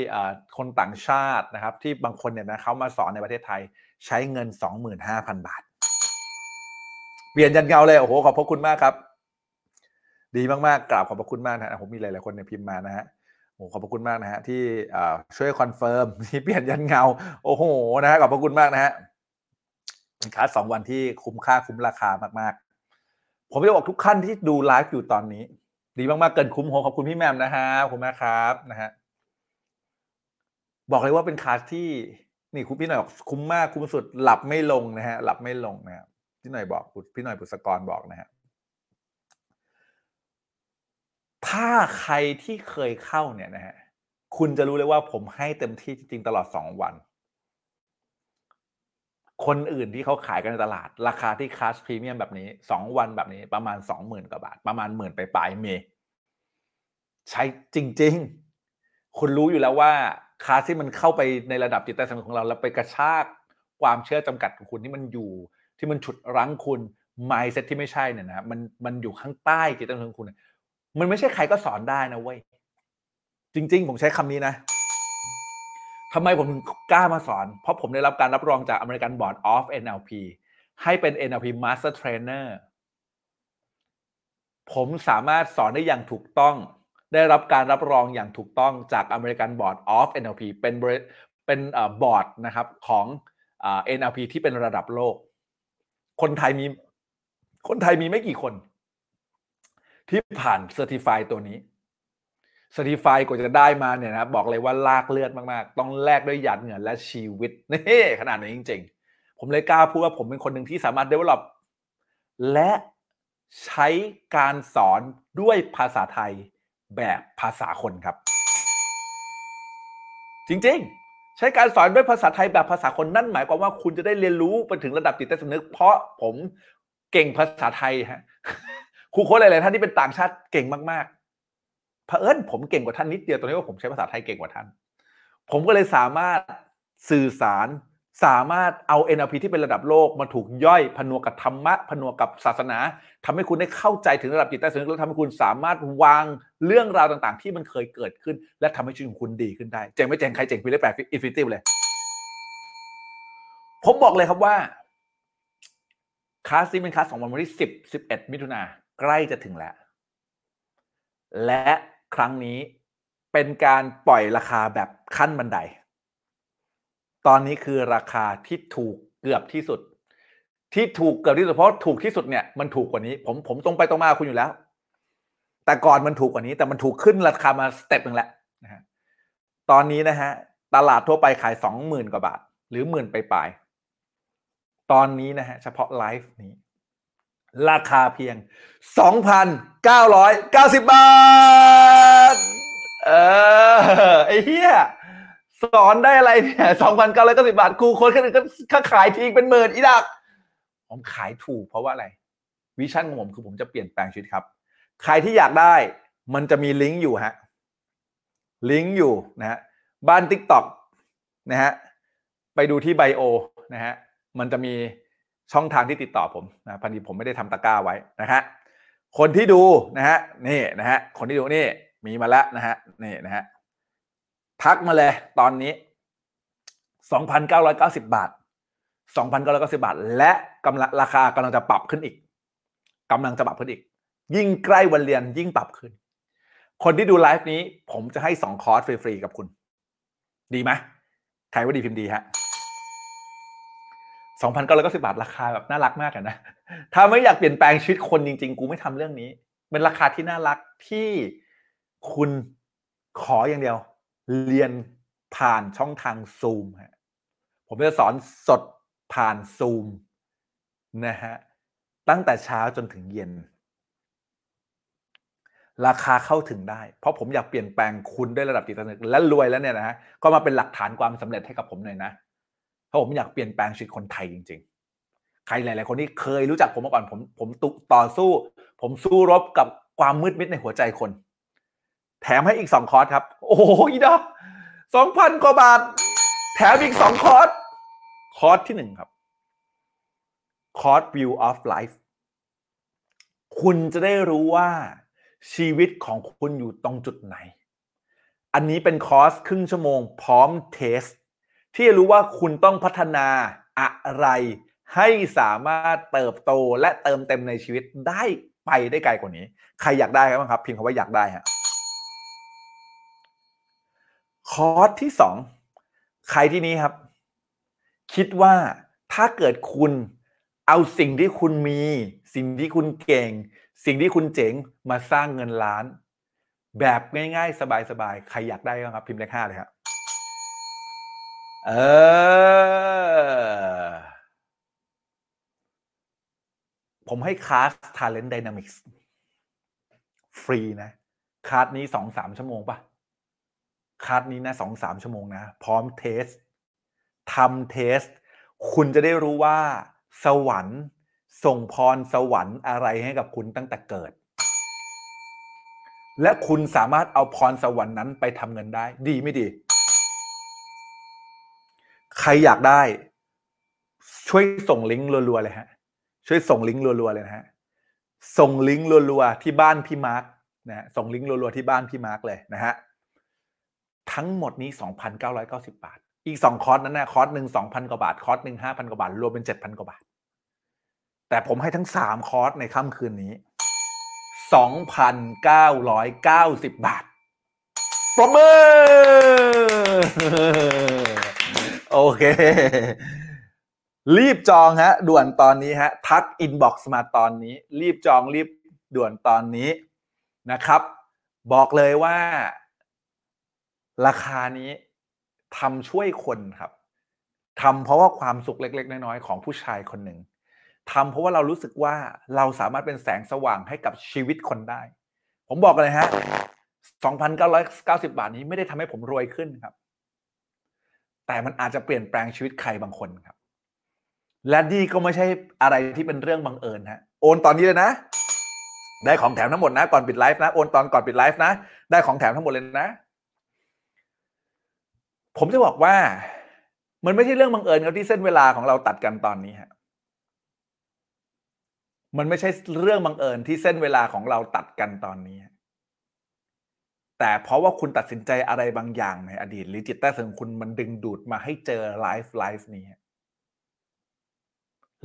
คนต่างชาตินะครับ ที่บางคนเนี่ยนะเขามาสอนในประเทศไทยใช้เงิน 25,000 บาท เปลี่ยนยันเงาเลยโอ้โหขอบพระคุณมากครับ ดีมากๆกราบขอบพระคุณมากนะผมมีหลายๆคนเนี่ยพิมพ์มานะฮะโอ้ขอบพระคุณมากนะฮะที่ช่วย confirm ที่เปลี่ยนยันเงา โอ้โหนะฮะขอบพระคุณมากนะฮะคลาสสองวันที่คุ้มค่าคุ้มราคามากๆ ผมจะบอกทุกท่านที่ดูไลฟ์อยู่ตอนนี้ ดีมากๆเกินคุ้มโหขอบคุณพี่แมมนะฮะขอบคุณมากครับนะฮะ บอกเลยว่าเป็นคลาสที่นี่คุณพี่หน่อยบอกคุ้มมากคุ้มสุดหลับไม่ลงนะฮะหลับไม่ลงนะครับพี่หน่อยบอกพี่หน่อยบุษกรบอกนะฮะถ้าใครที่เคยเข้าเนี่ยนะฮะคุณจะรู้เลยว่าผมให้เต็มที่จริงๆตลอดสองวัน คนอื่นที่เขาขายกันในตลาด ราคาที่คลาสพรีเมียมแบบนี้สองวันแบบนี้ประมาณสองหมื่นกว่าบาท ประมาณหมื่นไปปลายเมใช้จริง ๆ คุณรู้อยู่แล้วว่า คลาสที่มันเข้าไปในระดับจิตใต้สำนึกของเรา แล้วไปกระชากความเชื่อจำกัดของคุณที่มันอยู่ ที่มันฉุดรั้งคุณ mindset ที่ไม่ใช่เนี่ยนะมันมันอยู่ข้างใต้จิตใต้สำนึกของคุณ มันไม่ใช่ใครก็สอนได้นะเว้ยจริง ๆ ผมใช้คำนี้นะทำไมผมถึงกล้ามาสอน เพราะผมได้รับการรับรองจาก American Board of NLP ให้เป็น NLP Master Trainer ผมสามารถสอนได้อย่างถูกต้อง ได้รับการรับรองอย่างถูกต้องจาก American Board of NLP เป็นเป็นบอร์ดนะครับของ NLP ที่เป็นระดับโลก คนไทยมีคนไทยมีไม่กี่คน ที่ผ่านเซอร์ติฟายตัวนี้เซอร์ติฟายกว่าจะได้มาเนี่ยนะบอกเลยว่าลากเลือดมากๆ ต้องแลกด้วยหยาดเหงื่อและชีวิตนี่ขนาดนี้จริง ๆ ผมเลยกล้าพูดว่าผมเป็นคนหนึ่งที่สามารถ develop และใช้การสอนด้วยภาษาไทย แบบภาษาคนครับ จริงๆ ใช้การสอนด้วยภาษาไทยแบบภาษาคนนั่นหมายความว่าคุณจะได้เรียนรู้ไปถึงระดับจิตใต้สำนึก เพราะผมเก่งภาษาไทยฮะครูโค้ชหลายๆท่านที่เป็นต่างชาติเก่งมากๆเผอิญผมเก่งกว่าท่านนิดเดียวตรงนี้ว่าผมใช้ภาษาไทยเก่งกว่าท่าน ผมก็เลยสามารถสื่อสาร สามารถเอา NLP ที่เป็นระดับโลกมาถูกย่อยผนวกกับธรรมะผนวกกับศาสนาทำให้คุณได้เข้าใจถึงระดับจิตใต้สำนึกแล้วทำให้คุณสามารถวางเรื่องราวต่างๆ ที่มันเคยเกิดขึ้น และทำให้ชีวิตของคุณดีขึ้นได้ เจ๋งไม่เจ๋งใครเจ๋งพิมพ์เลขแปด infinity เลย ผมบอกเลยครับว่าคลาสนี้เป็นคลาสของวันที่สิบสิบเอ็ดมิถุนาใกล้จะถึงแล้ว และครั้งนี้เป็นการปล่อยราคาแบบขั้นบันได ตอนนี้คือราคาที่ถูกเกือบที่สุด ที่ถูกเกือบที่สุดเพราะถูกที่สุดเนี่ยมันถูกกว่านี้ ผมผมตรงไปตรงมาคุณอยู่แล้ว แต่ก่อนมันถูกกว่านี้ แต่มันถูกขึ้นราคามา step หนึ่งแล้วนะฮะตอนนี้นะฮะตลาดทั่วไปขายสองหมื่นกว่าบาท หรือหมื่นไปปลายตอนนี้นะฮะเฉพาะไลฟ์นี้ ราคาเพียง 2,990 บาท เออไอ้เหี้ย สอนได้อะไรเนี่ย2,990บาทครูโค้ชแค่นึงก็ขายทิ้งเป็นหมื่นอีดอก ผมขายถูกเพราะว่าอะไร วิชั่นของผมคือผมจะเปลี่ยนแปลงชีวิตครับ ใครที่อยากได้ มันจะมีลิงก์อยู่ฮะ ลิงก์อยู่นะฮะ บ้าน TikTok นะฮะ ไปดูที่ไบโอนะฮะ มันจะมีช่องทางที่ติดต่อผมนะพอดีผมไม่ได้ทำตะกร้าไว้นะฮะ คนที่ดูนะฮะ นี่นะฮะ คนที่ดูนี่มีมาแล้วนะฮะ นี่นะฮะ ทักมาเลยตอนนี้ 2,990 บาท 2,990 บาท และกำลังราคากำลังจะปรับขึ้นอีกกำลังจะปรับขึ้นอีก ยิ่งใกล้วันเรียนยิ่งปรับขึ้น คนที่ดูไลฟ์นี้ ผมจะให้ 2 คอร์สฟรีๆกับคุณ ดีไหมใครว่าดีพิมพ์ดีฮะ2,990 บาท ราคาแบบน่ารักมากอะนะ ถ้าไม่อยากเปลี่ยนแปลงชีวิตคนจริง ๆ กูไม่ทำเรื่องนี้ เป็นราคาที่น่ารักที่คุณขออย่างเดียว เรียนผ่านช่องทางซูมฮะผมจะสอนสดผ่านซูมนะฮะตั้งแต่เช้าจนถึงเย็น ราคาเข้าถึงได้ เพราะผมอยากเปลี่ยนแปลงคุณด้วยระดับจิตใต้สำนึกและรวยแล้วเนี่ยนะฮะก็มาเป็นหลักฐานความสำเร็จให้กับผมหน่อยนะเพราะผมอยากเปลี่ยนแปลงชีวิตคนไทยจริง ๆ ใครหลาย ๆ คนที่เคยรู้จักผมมาก่อนผมผมตุต่อสู้ ผมสู้รบกับความมืดมิดในหัวใจคน แถมให้อีกสองคอร์สครับ โอ้โหอีดอกสองพันกว่าบาท แถมอีกสองคอร์สคอร์สที่หนึ่งครับคอร์ส view of life คุณจะได้รู้ว่าชีวิตของคุณอยู่ตรงจุดไหน อันนี้เป็นคอร์สครึ่งชั่วโมงพร้อม test ที่จะรู้ว่าคุณต้องพัฒนาอะไรให้สามารถเติบโตและเติมเต็มในชีวิตได้ไปได้ไกลกว่านี้ ใครอยากได้ครับบ้างครับพิมพ์คำว่าอยากได้ฮะ คอร์สที่สองใครที่นี้ครับ คิดว่าถ้าเกิดคุณเอาสิ่งที่คุณมี สิ่งที่คุณเก่ง สิ่งที่คุณเจ๋งมาสร้างเงินล้าน แบบง่ายๆ สบายๆ ใครอยากได้บ้างครับ พิมพ์เลขห้าเลยครับเออ ผมให้คลาส Talent Dynamics ฟรีนะคลาสนี้สองสามชั่วโมงปะ คลาสนี้นะสองสามชั่วโมงนะ พร้อมเทสทำเทส คุณจะได้รู้ว่า สวรรค์ส่งพรสวรรค์อะไรให้กับคุณตั้งแต่เกิด และคุณสามารถเอาพรสวรรค์นั้นไปทำเงินได้ ดีไม่ดี ใครอยากได้ ช่วยส่งลิงก์รัวๆเลยฮะ ช่วยส่งลิงก์รัวๆเลยนะฮะส่งลิงก์รัวๆที่บ้านพี่มาร์กนะฮะส่งลิงก์รัวๆที่บ้านพี่มาร์กเลยนะฮะ ทั้งหมดนี้ 2,990 บาท อีก 2 คอร์สนั้นนะคอร์สหนึ่ง2,000 กว่าบาท คอร์สหนึ่ง5,000 กว่าบาท รวมเป็น 7,000 กว่าบาท แต่ผมให้ทั้ง 3 คอร์สในค่ำคืนนี้ 2,990 บาทปรบมือโอเค รีบจองฮะ ด่วนตอนนี้ฮะ ทักอินบ็อกซ์มาตอนนี้ รีบจองรีบด่วนตอนนี้นะครับ บอกเลยว่า ราคานี้ทำช่วยคนครับทำเพราะว่าความสุขเล็ก ๆ น้อยๆของผู้ชายคนหนึ่งทำเพราะว่าเรารู้สึกว่าเราสามารถเป็นแสงสว่างให้กับชีวิตคนได้ ผมบอกเลยฮะ 2,990 บาทนี้ไม่ได้ทำให้ผมรวยขึ้นครับ แต่มันอาจจะเปลี่ยนแปลงชีวิตใครบางคนครับ และนี่ก็ไม่ใช่อะไรที่เป็นเรื่องบังเอิญฮะ โอนตอนนี้เลยนะ ได้ของแถมทั้งหมดนะ ก่อนปิดไลฟ์นะ โอนตอนก่อนปิดไลฟ์นะ ได้ของแถมทั้งหมดเลยนะ ผมจะบอกว่า มันไม่ใช่เรื่องบังเอิญครับที่เส้นเวลาของเราตัดกันตอนนี้ฮะมันไม่ใช่เรื่องบังเอิญที่เส้นเวลาของเราตัดกันตอนนี้ แต่เพราะว่าคุณตัดสินใจอะไรบางอย่างในอดีต หรือจิตใต้สำนึกคุณมันดึงดูดมาให้เจอไลฟ์ไลฟ์นี้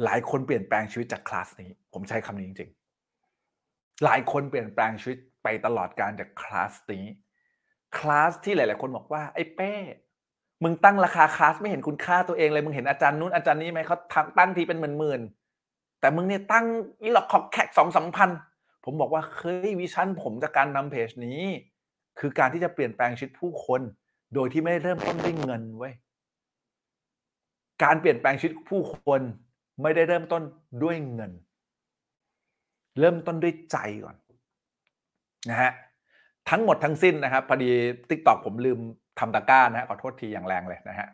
หลายคนเปลี่ยนแปลงชีวิตจากคลาสนี้ ผมใช้คำนี้จริงๆ หลายคนเปลี่ยนแปลงชีวิตไปตลอดกาลจากคลาสนี้ คลาสที่หลาย ๆ คนบอกว่าไอ้เป้ มึงตั้งราคาคลาสไม่เห็นคุณค่าตัวเองเลย มึงเห็นอาจารย์นู้นอาจารย์นี้ไหมเขาทำตั้งทีเป็นหมื่นๆแต่มึงเนี่ยตั้งอีหลอกขอกแขกสองสามพันผมบอกว่าเฮ้ยวิชั่นผมจากการนำเพจนี้ คือการที่จะเปลี่ยนแปลงชีวิตผู้คน โดยที่ไม่เริ่มต้นด้วยเงินเว้ยการเปลี่ยนแปลงชีวิตผู้คนไม่ได้เริ่มต้นด้วยเงิน เริ่มต้นด้วยใจก่อนนะฮะทั้งหมดทั้งสิ้นนะครับพอดี t ิ k t o k ผมลืม ทำตะกร้านะฮะขอโทษทีอย่างแรงเลยนะฮะ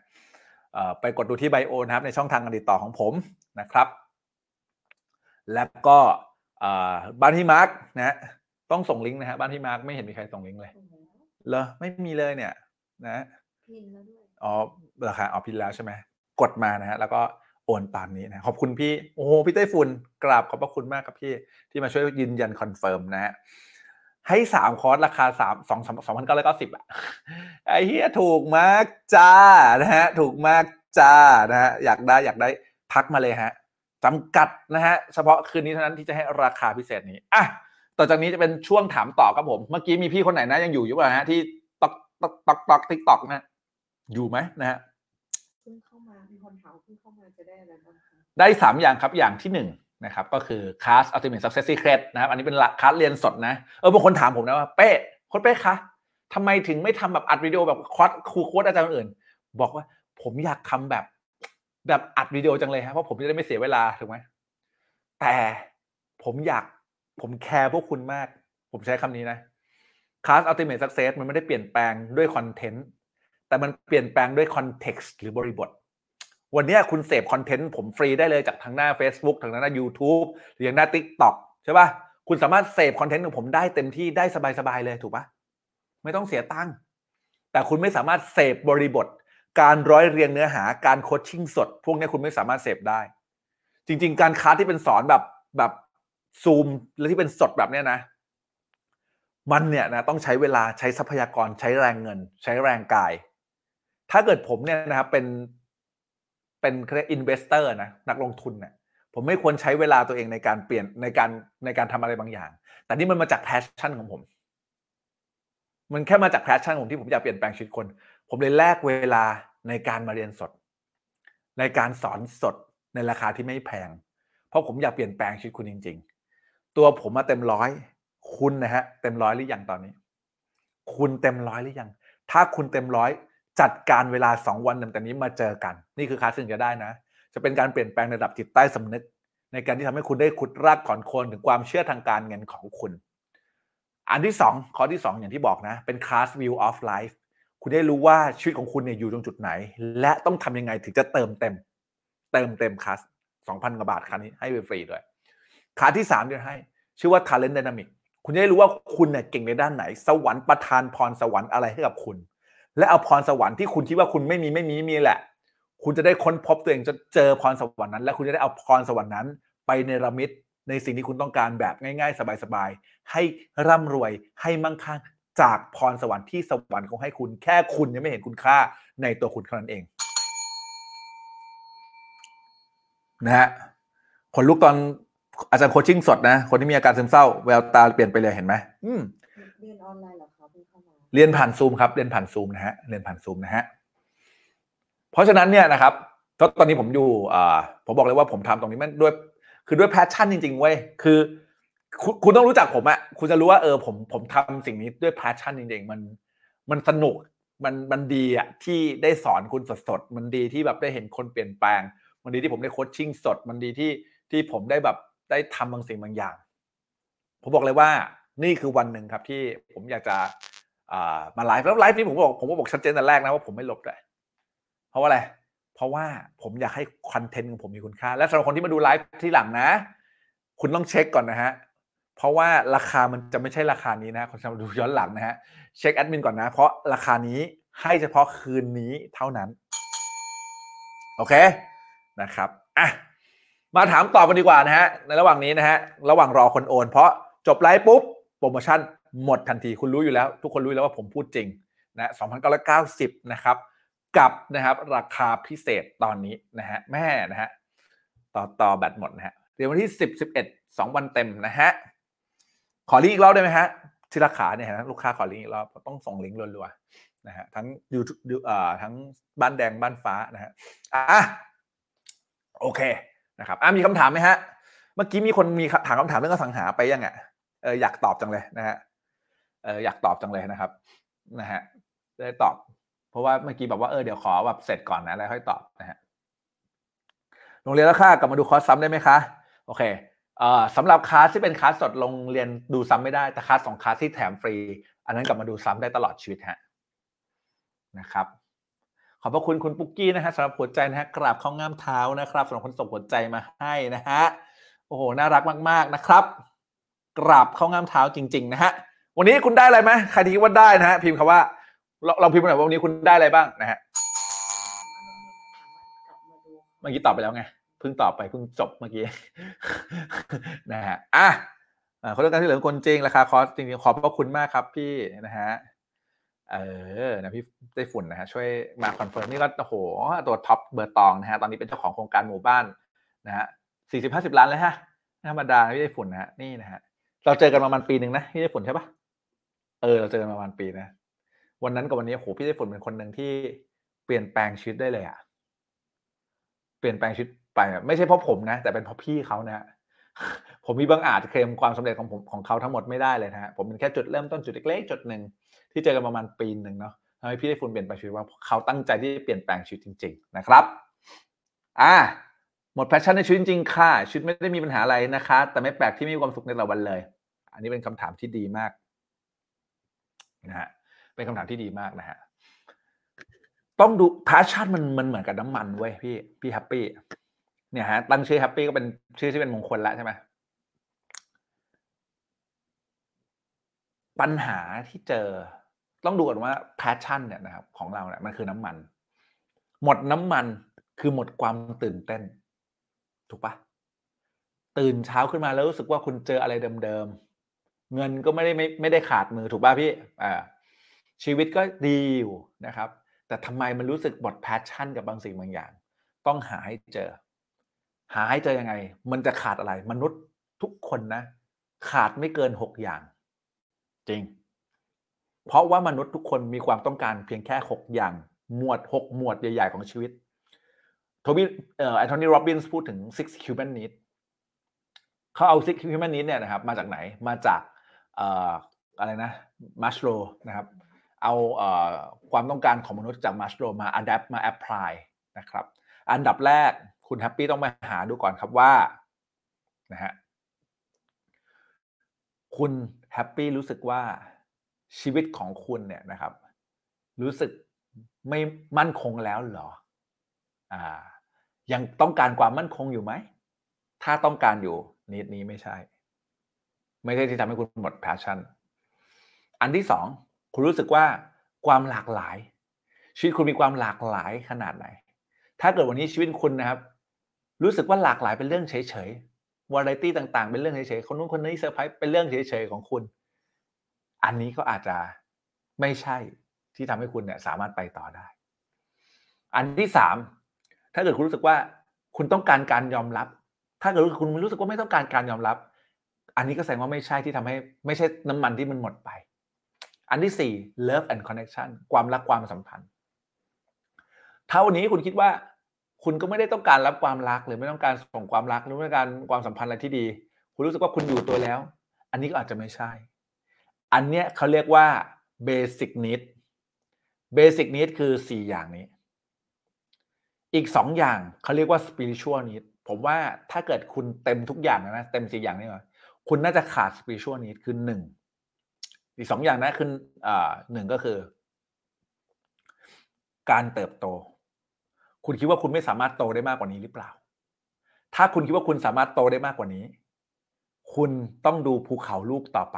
ไปกดดูที่ bio นะครับในช่องทางการติดต่อของผมนะครับ แล้วก็บ้านพี่มาร์กนะฮะต้องส่งลิงก์นะฮะบ้านพี่มาร์กไม่เห็นมีใครส่งลิงก์เลยเหรอไม่มีเลยเนี่ย นะ pin แล้วด้วยอ๋อราคาเอา pin แล้วใช่ไหมกดมานะฮะแล้วก็โอนตามนี้นะขอบคุณพี่โอ้โหพี่ไต้ฝุ่นกราบขอบพระคุณมากครับพี่ที่มาช่วยยืนยัน confirm นะฮะ ให้สามคอร์สราคาสามสองสองพันเก้าร้อยเก้าสิบอะไอ้เหี้ยถูกมากจ้านะฮะถูกมากจ้านะฮะอยากได้อยากได้ทักมาเลยฮะจำกัดนะฮะเฉพาะคืนนี้เท่านั้นที่จะให้ราคาพิเศษนี้อะต่อจากนี้จะเป็นช่วงถามตอบครับผม เมื่อกี้มีพี่คนไหนนะยังอยู่อยู่ป่ะฮะที่ตอกตอกตอกตอก TikTok นะ อยู่ไหมนะฮะเพิ่งเข้ามามีคนถามเพิ่งเข้ามาจะได้อะไรบ้างคะได้3อย่างครับอย่างที่1น นะครับก็คือคลาส Ultimate Success Secret นะครับอันนี้เป็นคลาสเรียนสดนะเออบางคนถามผมนะว่าเป้โค้ชเป้คะทำไมถึงไม่ทำแบบอัดวิดีโอแบบคอร์สครูโค้ชอาจารย์อื่น บอกว่าผมอยากทำแบบแบบอัดวิดีโอจังเลยครับเพราะผมจะได้ไม่เสียเวลาถูกไหมแต่ผมอยากผมแคร์พวกคุณมาก ผมใช้คำนี้นะคลาส Ultimate Success มันไม่ได้เปลี่ยนแปลงด้วย content แต่มันเปลี่ยนแปลงด้วย context หรือบริบท วันนี้คุณเสพ content ผมฟรีได้เลยจากทางหน้า Facebook ทางหน้า YouTube หรืออย่างหน้า TikTok ใช่ปะ่ะคุณสามารถเสพคอนเทนต์ของผมได้เต็มที่ได้สบายๆเลยถูกปะไม่ต้องเสียตังค์แต่คุณไม่สามารถเสพบริบท การร้อยเรียงเนื้อหาการโคชชิ่งสด พวกนี้คุณไม่สามารถเสพได้ จริง ๆ การค้าที่เป็นสอนแบบแบบซูมและที่เป็นสดแบบเนี้ยนะ มันเนี่ยนะต้องใช้เวลาใช้ทรัพยากรใช้แรงเงิน ใช้แรงกาย ถ้าเกิดผมเนี่ยนะครับเป็น เป็นเรียก investor นะนักลงทุนเนี่ยผมไม่ควรใช้เวลาตัวเองในการเปลี่ยนในการในการทำอะไรบางอย่าง แต่นี่มันมาจาก passion ของผม มันแค่มาจาก passion ของที่ผมอยากเปลี่ยนแปลงชีวิตคน ผมเลยแลกเวลาในการมาเรียนสด ในการสอนสดในราคาที่ไม่แพง เพราะผมอยากเปลี่ยนแปลงชีวิตคุณจริง ๆ ตัวผมมาเต็มร้อย คุณนะฮะเต็มร้อยหรือยังตอนนี้ คุณเต็มร้อยหรือยัง ถ้าคุณเต็มร้อย จัดการเวลา 2 วันเต็มๆนี้มาเจอกัน นี่คือคลาสซึ่งจะได้นะ จะเป็นการเปลี่ยนแปลงระดับจิตใต้สำนึก ในการที่ทำให้คุณได้ขุดรากถอนโคนถึงความเชื่อทางการเงินของคุณ อันที่ 2 ข้อที่ 2 อย่างที่บอกนะ เป็นคลาส view of life คุณได้รู้ว่าชีวิตของคุณเนี่ยอยู่ตรงจุดไหน และต้องทำยังไงถึงจะเติมเต็ม เติมเต็มคลาส2,000กว่าบาทครั้นี้ให้ฟรีด้วยคลาสที่3เดี๋ยวให้ ชื่อว่า talent dynamic คุณจะได้รู้ว่าคุณเนี่ยเก่งในด้านไหน สวรรค์ประทานพรสวรรค์อะไรให้กับคุณ และเอาพรสวรรค์ที่คุณคิดว่าคุณไม่มีไม่มีมีแหละ คุณจะได้ค้นพบตัวเองจะเจอพรสวรรค์นั้น และคุณจะได้เอาพรสวรรค์นั้น ไปในระมิดในสิ่งที่คุณต้องการแบบง่าย ๆ สบายๆให้ร่ำรวยให้มั่งคั่งจากพรสวรรค์ที่สวรรค์เขาให้คุณแค่คุณยังไม่เห็นคุณค่าในตัวคุณเท่านั้นเองนะฮะคนลุกตอนอาจารย์ coaching สดนะ คนที่มีอาการซึมเศร้าแววตาเปลี่ยนไปเลยเห็นไหมอืมเรียนออนไลน์เหรอคะเพิ่งเข้ามา เรียนผ่านซูมครับ เรียนผ่านซูมนะฮะ เรียนผ่านซูมนะฮะ เพราะฉะนั้นเนี่ยนะครับตอนนี้ผมอยู่ผมบอกเลยว่าผมทำตรงนี้มันด้วย คือด้วย passion จริงๆเว้ย คือคุณต้องรู้จักผมอะคุณจะรู้ว่าเออผมผมทำสิ่งนี้ด้วย passion จริงๆ มันมันสนุก มันมันดีอะที่ได้สอนคุณสดๆ มันดีที่แบบได้เห็นคนเปลี่ยนแปลง มันดีที่ผมได้ coaching สด มันดีที่ที่ผมได้แบบได้ทำบางสิ่งบางอย่าง ผมบอกเลยว่านี่คือวันหนึ่งครับที่ผมอยากจะ มาไลฟ์แล้วไลฟ์นี้ผมบอกผมก็บอกชัดเจนแต่แรกนะว่าผมไม่ลบด้วยเพราะว่าอะไร เพราะว่าผมอยากให้ content ของผมมีคุณค่า และสำหรับคนที่มาดูไลฟ์ที่หลังนะ คุณต้องเช็คก่อนนะฮะเพราะว่าราคามันจะไม่ใช่ราคานี้นะคนจะมาดูย้อนหลังนะฮะเช็คแอดมินก่อนนะ เพราะราคานี้ให้เฉพาะคืนนี้เท่านั้นโอเคนะครับอะมาถามตอบกันดีกว่านะฮะในระหว่างนี้นะฮะระหว่างรอคนโอน เพราะจบไลฟ์ปุ๊บโปรโมชั่น หมดทันทีคุณรู้อยู่แล้ว ทุกคนรู้อยู่แล้วว่าผมพูดจริงนะ2,990นะครับกับนะครับราคาพิเศษตอนนี้นะฮะแม่นะฮะต่อต่อแบตหมดนะฮะเดี๋ยววันที่ 10 11 2 วันเต็มนะฮะขอลิงก์อีกรอบได้ไหมฮะที่ราคาเนี่ยนะลูกค้าขอลิงก์อีกรอบต้องส่งลิงก์รัวๆนะฮะทั้งยูทูบอ่าทั้งบ้านแดงบ้านฟ้านะฮะอะโอเคนะครับอะมีคำถามไหมฮะเมื่อกี้มีคนมีถามคำถามเรื่องอสังหาไปยังอะเอออยากตอบจังเลยนะฮะ เอออยากตอบจังเลยนะครับนะฮะได้ตอบ เพราะว่าเมื่อกี้บอกว่าเออเดี๋ยวขอแบบเสร็จก่อนนะแล้วค่อยตอบนะฮะลงเรียนแล้วค่ากลับมาดูคอร์สซ้ำได้ไหมคะโอเคเอ่อสำหรับคลาสที่เป็นคลาสสดโรงเรียนดูซ้ำไม่ได้แต่คลาสสองคลาสที่แถมฟรี อันนั้นกลับมาดูซ้ำได้ตลอดชีวิตฮะนะครับขอบพระคุณคุณปุ๊กกี้นะฮะสำหรับหัวใจนะฮะกราบข้าง่ามเท้านะครับสำหรับคนส่งหัวใจมาให้นะฮะโอ้โหน่ารักมาก ๆนะครับ กราบข้าง่ามเท้าจริง ๆ นะฮะ วันนี้คุณได้อะไรไหมใครที่คิดว่าได้นะฮะพิมพ์คำว่าเราเราพิมพ์มาหน่อยว่าวันนี้คุณได้อะไรบ้างนะฮะเมื่อกี้ตอบไปแล้วไงเพิ่งตอบไปเพิ่งจบเมื่อกี้ นะฮะอะอ่าเรื่องการที่เหลือคนจริงราคาคอร์สจริงๆขอบพระคุณมากครับพี่นะฮะเออนะพี่ได้ฝุ่นนะฮะช่วยมาคอนเฟิร์มนี่ก็โอ้โหตัวท็อปเบอร์ตองนะฮะตอนนี้เป็นเจ้าของโครงการหมู่บ้านนะฮะสี่สิบห้าสิบล้านเลยฮะธรรมดาพี่ได้ฝุ่นนะฮะนี่นะฮะเราเจอกันประมาณปีหนึ่งนะพี่ได้ฝุ่นใช่ปะ เออเราเจอกันประมาณปีนะวันนั้นกับวันนี้โอ้โหพี่ได้ฝุ่นเป็นคนหนึ่งที่เปลี่ยนแปลงชีวิตได้เลยอะเปลี่ยนแปลงชีวิตไปไม่ใช่เพราะผมนะ แต่เป็นเพราะพี่เขานะผมมิบังอาจเคลมความสำเร็จของผมของเขาทั้งหมดไม่ได้เลยนะฮะผมเป็นแค่จุดเริ่มต้นจุดเล็กๆจุดหนึ่งที่เจอกันประมาณปีหนึ่งเนาะทำให้พี่ได้ฝุ่นเปลี่ยนแปลงชีวิตว่าเขาตั้งใจที่จะเปลี่ยนแปลงชีวิตจริง ๆ นะครับอ่าหมด passion ในชีวิตจริงค่ะชีวิตไม่ได้มีปัญหาอะไรนะคะ แต่ไม่แปลกที่ไม่มีความสุขในแต่ละวันเลย อันนี้เป็นคำถามที่ดีมาก นะฮะเป็นคำถามที่ดีมากนะฮะต้องดู passion มันมันเหมือนกับน้ำมันเว้ยพี่พี่แฮปปี้เนี่ยฮะตั้งชื่อแฮปปี้ก็เป็นชื่อที่เป็นมงคลแล้วใช่ไหมปัญหาที่เจอต้องดูก่อนว่า passion เนี่ยนะครับ ของเราเนี่ยมันคือน้ำมัน หมดน้ำมันคือหมดความตื่นเต้น ถูกปะตื่นเช้าขึ้นมาแล้วรู้สึกว่าคุณเจออะไรเดิมๆ เงินก็ไม่ได้ไม่ไม่ได้ขาดมือถูกป่ะพี่อ่าชีวิตก็ดีอยู่นะครับ แต่ทำไมมันรู้สึกหมด passion กับบางสิ่งบางอย่าง ต้องหาให้เจอ หาให้เจอยังไง มันจะขาดอะไร มนุษย์ทุกคนนะ ขาดไม่เกินหกอย่าง จริง เพราะว่ามนุษย์ทุกคนมีความต้องการเพียงแค่หกอย่าง หมวดหกหมวดใหญ่ๆของชีวิตโทนี่เอ่อแอนโทนีร็อบบินส์พูดถึง six human needs เขาเอา six human needs เนี่ยนะครับ มาจากไหนมาจาก อะไรนะมาสโลว์นะครับเอาอความต้องการของมนุษย์จากมาสโลว์มา adapt มา apply นะครับ อันดับแรกคุณแฮปปี้ต้องมาหาดูก่อนครับว่านะฮะคุณแฮปปี้รู้สึกว่าชีวิตของคุณเนี่ยนะครับ รู้สึกไม่มั่นคงแล้วเหรออ่ายังต้องการความมั่นคงอยู่ไหม ถ้าต้องการอยู่นิดนี้ไม่ใช่ ไม่ใช่ที่ทำให้คุณหมด passion อันที่สองคุณรู้สึกว่าความหลากหลาย ชีวิตคุณมีความหลากหลายขนาดไหน ถ้าเกิดวันนี้ชีวิตคุณนะครับ รู้สึกว่าหลากหลายเป็นเรื่องเฉยๆวาไรตี้ต่างๆ เป็นเรื่องเฉยๆคนนู้นคนนี้เซอร์ไพรส์เป็นเรื่องเฉยๆของคุณ อันนี้ก็อาจจะไม่ใช่ที่ทำให้คุณเนี่ยสามารถไปต่อได้ อันที่สามถ้าเกิดคุณรู้สึกว่าคุณต้องการการยอมรับ ถ้าเกิดคุณรู้สึกว่าไม่ต้องการการยอมรับ อันนี้ก็แสดงว่าไม่ใช่ที่ทำให้ไม่ใช่น้ำมันที่มันหมดไป อันที่สี่ love and connection ความรักความสัมพันธ์ถ้าวันนี้คุณคิดว่าคุณก็ไม่ได้ต้องการรับความรักหรือไม่ต้องการส่งความรักหรือไม่ต้องการความสัมพันธ์อะไรที่ดี คุณรู้สึกว่าคุณอยู่ตัวแล้ว อันนี้ก็อาจจะไม่ใช่ อันเนี้ยเขาเรียกว่า basic need basic need คือสี่อย่างนี้ อีกสองอย่างเขาเรียกว่า spiritual need ผมว่าถ้าเกิดคุณเต็มทุกอย่างนะเต็มสี่อย่างนี้ก่อ คุณน่าจะขาด spiritual need คือหนึ่งอีกสองอย่างนะคืออ่าหนึ่งก็คือ การเติบโต คุณคิดว่าคุณไม่สามารถโตได้มากกว่านี้หรือเปล่า ถ้าคุณคิดว่าคุณสามารถโตได้มากกว่านี้ คุณต้องดูภูเขาลูกต่อไป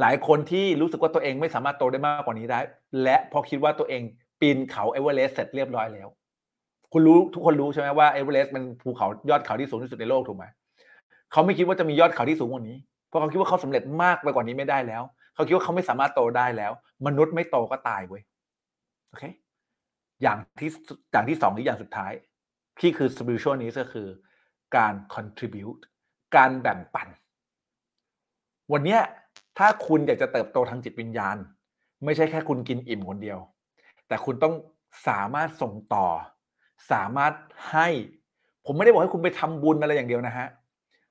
หลายคนที่รู้สึกว่าตัวเองไม่สามารถโตได้มากกว่านี้ได้ และพอคิดว่าตัวเองปีนเขาเอเวอเรสต์เสร็จเรียบร้อยแล้ว คุณรู้ทุกคนรู้ใช่ไหมว่าเอเวอเรสต์เป็นภูเขายอดเขาที่สูงที่สุดในโลกถูกไหม เขาไม่คิดว่าจะมียอดเขาที่สูงกว่านี้ เพราะเขาคิดว่าเขาสำเร็จมากไปกว่านี้ไม่ได้แล้ว เขาคิดว่าเขาไม่สามารถโตได้แล้ว มนุษย์ไม่โตก็ตายเว้ยโอเค อย่างที่อย่างที่สองหรืออย่างสุดท้าย ที่คือ spiritual needs ก็คือการ contribute การแบ่งปัน วันเนี้ยถ้าคุณอยากจะเติบโตทางจิตวิญญาณ ไม่ใช่แค่คุณกินอิ่มคนเดียว แต่คุณต้องสามารถส่งต่อ สามารถให้ ผมไม่ได้บอกให้คุณไปทำบุญอะไรอย่างเดียวนะฮะ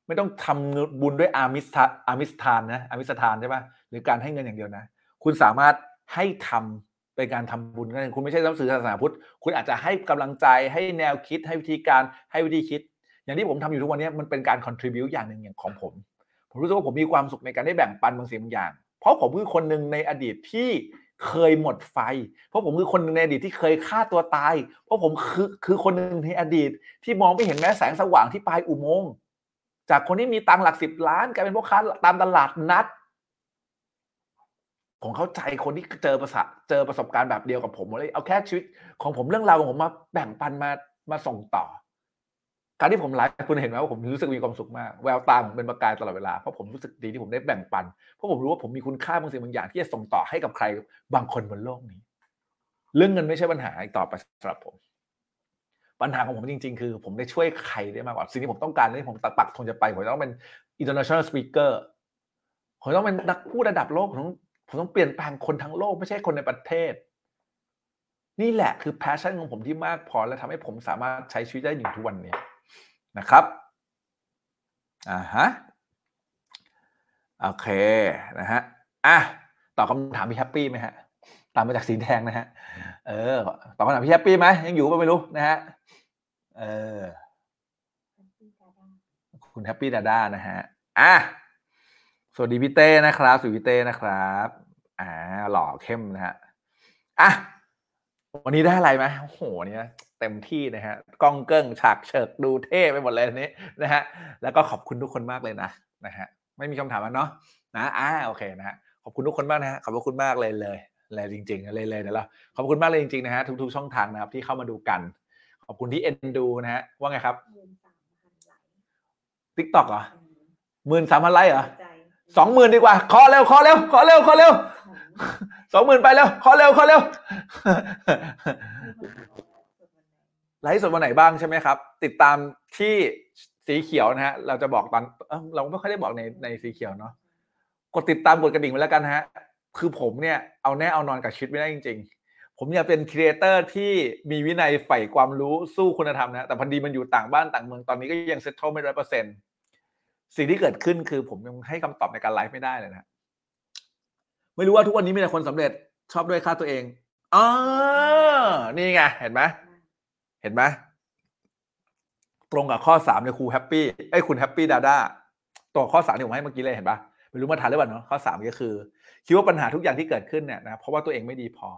ไม่ต้องทำบุญด้วยอามิสทาอามิสทานนะอามิสทานใช่ปะหรือการให้เงินอย่างเดียวนะ คุณสามารถให้ทำเป็นการทำบุญก็ได้คุณไม่ใช่นักสื่อศาสนาพุทธคุณอาจจะให้กำลังใจให้แนวคิดให้วิธีการให้วิธีคิด อย่างที่ผมทำอยู่ทุกวันนี้มันเป็นการ contribute อย่างหนึ่งอย่างของผม ผมรู้สึกว่าผมมีความสุขในการได้แบ่งปันบางสิ่งบางอย่าง เพราะผมคือคนหนึ่งในอดีตที่เคยหมดไฟ เพราะผมคือคนหนึ่งในอดีตที่เคยฆ่าตัวตาย เพราะผมคือคือคนหนึ่งในอดีตที่มองไม่เห็นแม้แสงสว่างที่ปลายอุโมงค์ จากคนที่มีตังหลักสิบล้านกลายเป็นพวกค้าตามตลาดนัด ผมเข้าใจคนที่เจอประสบเจอประสบการณ์แบบเดียวกับผมเลยเอาแค่ชีวิตของผมเรื่องราวของผมมาแบ่งปันมามาส่งต่อ การที่ผมไลฟ์คุณเห็นไหมว่าผมรู้สึกมีความสุขมาก แววตาผมเป็นประกายตลอดเวลาเพราะผมรู้สึกดีที่ผมได้แบ่งปันเพราะผมรู้ว่าผมมีคุณค่าบางสิ่งบางอย่างที่จะส่งต่อให้กับใครบางคนบนโลกนี้ เรื่องเงินไม่ใช่ปัญหาอีกต่อไปสำหรับผม ปัญหาของผมจริง ๆ คือ ผมได้ช่วยใครได้มากกว่าสิ่งที่ผมต้องการที่ผมตัดปักธงจะไป ผมต้องเป็น international speaker ผมต้องเป็นนักพูดระดับโลกผมต้องผมต้องเปลี่ยนแปลงคนทั้งโลกไม่ใช่คนในประเทศ นี่แหละคือ passion ของผมที่มากพอและทำให้ผมสามารถใช้ชีวิตได้อยู่ทุกวันนี้นะครับอ่าฮะโอเคนะฮะอะตอบคำถามพี่แฮปปี้ไหมฮะ ตามมาจากสีแดงนะฮะ เออตอบคำถามพี่แฮปปี้ไหมยังอยู่ป่ะไม่รู้นะฮะ เออ คุณแฮปปี้ดาด้านะฮะ อะ สวัสดีพี่เต้นะครับสวัสดีพี่เต้นะครับ อ่า หล่อเข้มนะฮะ อะ วันนี้ได้อะไรไหมโอ้โห เนี่ยเต็มที่นะฮะกล้องเกิ้งฉากเฉิกดูเท่ไปหมดเลยนี้นะฮะ แล้วก็ขอบคุณทุกคนมากเลยนะนะฮะ ไม่มีคำถามแล้วเนาะ นะ อ่า โอเคนะฮะ ขอบคุณทุกคนมากนะฮะ ขอบคุณมากเลยเลย เลยจริงๆเลยเลยเดี๋ยวเราขอบคุณมากเลยจริงๆนะฮะทุกๆช่องทางนะครับที่เข้ามาดูกัน ขอบคุณที่เอ็นดูนะฮะว่าไงครับทิกตอกเหรอหมื่นสามพันไลค์เหรอสองหมื่นดีกว่าขอเร็วขอเร็วขอเร็วขอเร็วสองหมื่นไปเร็วขอเร็วขอเร็วไลฟ์สดวันไหนบ้างใช่ไหมครับ ติดตามที่สีเขียวนะฮะ เราจะบอกตอนเอ้าเราไม่ค่อยได้บอกในในสีเขียวเนาะกดติดตามกดกระดิ่งไว้แล้วกันฮะ คือผมเนี่ยเอาแน่เอานอนกับชีวิตไม่ได้จริง ๆ ผมอยากเป็น creator ที่มีวินัยใฝ่ความรู้สู้คุณธรรมนะแต่พอดีมันอยู่ต่างบ้านต่างเมืองตอนนี้ก็ยัง settle ไม่ร้อยเปอร์เซ็นต์สิ่งที่เกิดขึ้นคือผมยังให้คำตอบในการไลฟ์ไม่ได้เลยนะไม่รู้ว่าทุกวันนี้มีแต่คนสำเร็จชอบด้อยค่าตัวเองอ๋อนี่ไงเห็นไหมเห็นไหมตรงกับข้อสามในคุณแฮปปี้ไอ้คุณแฮปปี้ดาด้าตัวข้อสามที่ผมให้เมื่อกี้เลยเห็นปะ ไม่รู้มาทันหรือเปล่าเนาะข้อสามก็คือ คิดว่าปัญหาทุกอย่างที่เกิดขึ้นเนี่ยนะเพราะว่าตัวเองไม่ดีพอ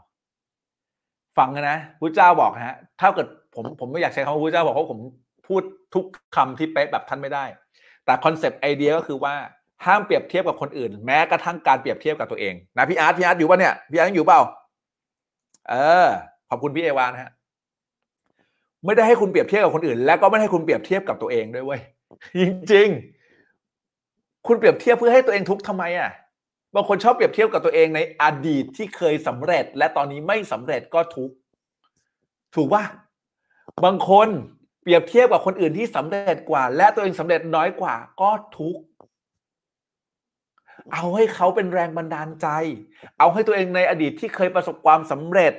ฟังนะพระเจ้าบอกนะฮะถ้าเกิดผมผมไม่อยากใช้คำว่าพระเจ้าบอกเพราะผมพูดทุกคำที่เป๊ะแบบท่านไม่ได้ แต่คอนเซปต์ไอเดียก็คือว่าห้ามเปรียบเทียบกับคนอื่น แม้กระทั่งการเปรียบเทียบกับตัวเองนะพี่อาร์ตพี่อาร์ตอยู่ป่ะเนี่ยพี่อาร์ตอยู่เปล่าเออขอบคุณพี่เอวานะฮะไม่ได้ให้คุณเปรียบเทียบกับคนอื่น แล้วก็ไม่ให้คุณเปรียบเทียบกับตัวเองด้วยเว้ยจริงๆ คุณเปรียบเทียบเพื่อให้ตัวเองทุกข์ทำไมอะบางคนชอบเปรียบเทียบกับตัวเองในอดีตที่เคยสำเร็จ และตอนนี้ไม่สำเร็จก็ทุกข์ถูกป่ะบางคนเปรียบเทียบกับคนอื่นที่สำเร็จกว่า และตัวเองสำเร็จน้อยกว่า ก็ทุกข์เอาให้เขาเป็นแรงบันดาลใจ เอาให้ตัวเองในอดีตที่เคยประสบความสำเร็จ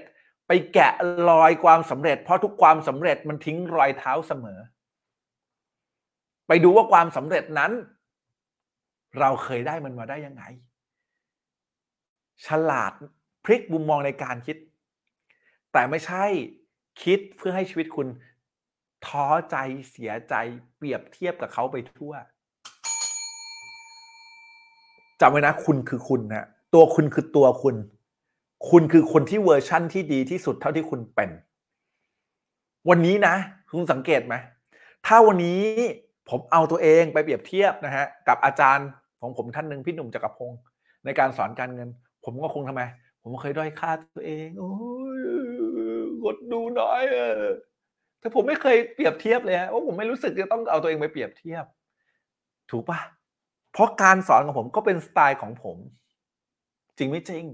ไปแกะรอยความสำเร็จ เพราะทุกความสำเร็จมันทิ้งรอยเท้าเสมอ ไปดูว่าความสำเร็จนั้น เราเคยได้มันมาได้ยังไง ฉลาดพลิกมุมมองในการคิด แต่ไม่ใช่คิดเพื่อให้ชีวิตคุณท้อใจเสียใจเปรียบเทียบกับเขาไปทั่วจำไว้นะคุณคือคุณนะตัวคุณคือตัวคุณ คุณคือคนที่เวอร์ชั่นที่ดีที่สุดเท่าที่คุณเป็น วันนี้นะ คุณสังเกตไหมถ้าวันนี้ ผมเอาตัวเองไปเปรียบเทียบนะฮะกับอาจารย์ของผมท่านหนึ่งพี่หนุ่มจักรพงศ์ในการสอนการเงิน ผมก็คงทำไม ผมเคยด้อยค่าตัวเองโอ้ยกดดูน้อยเออแต่ผมไม่เคยเปรียบเทียบเลยฮะว่าผมไม่รู้สึกจะต้องเอาตัวเองไปเปรียบเทียบ ถูกปะเพราะการสอนของผมก็เป็นสไตล์ของผม จริงไม่จริง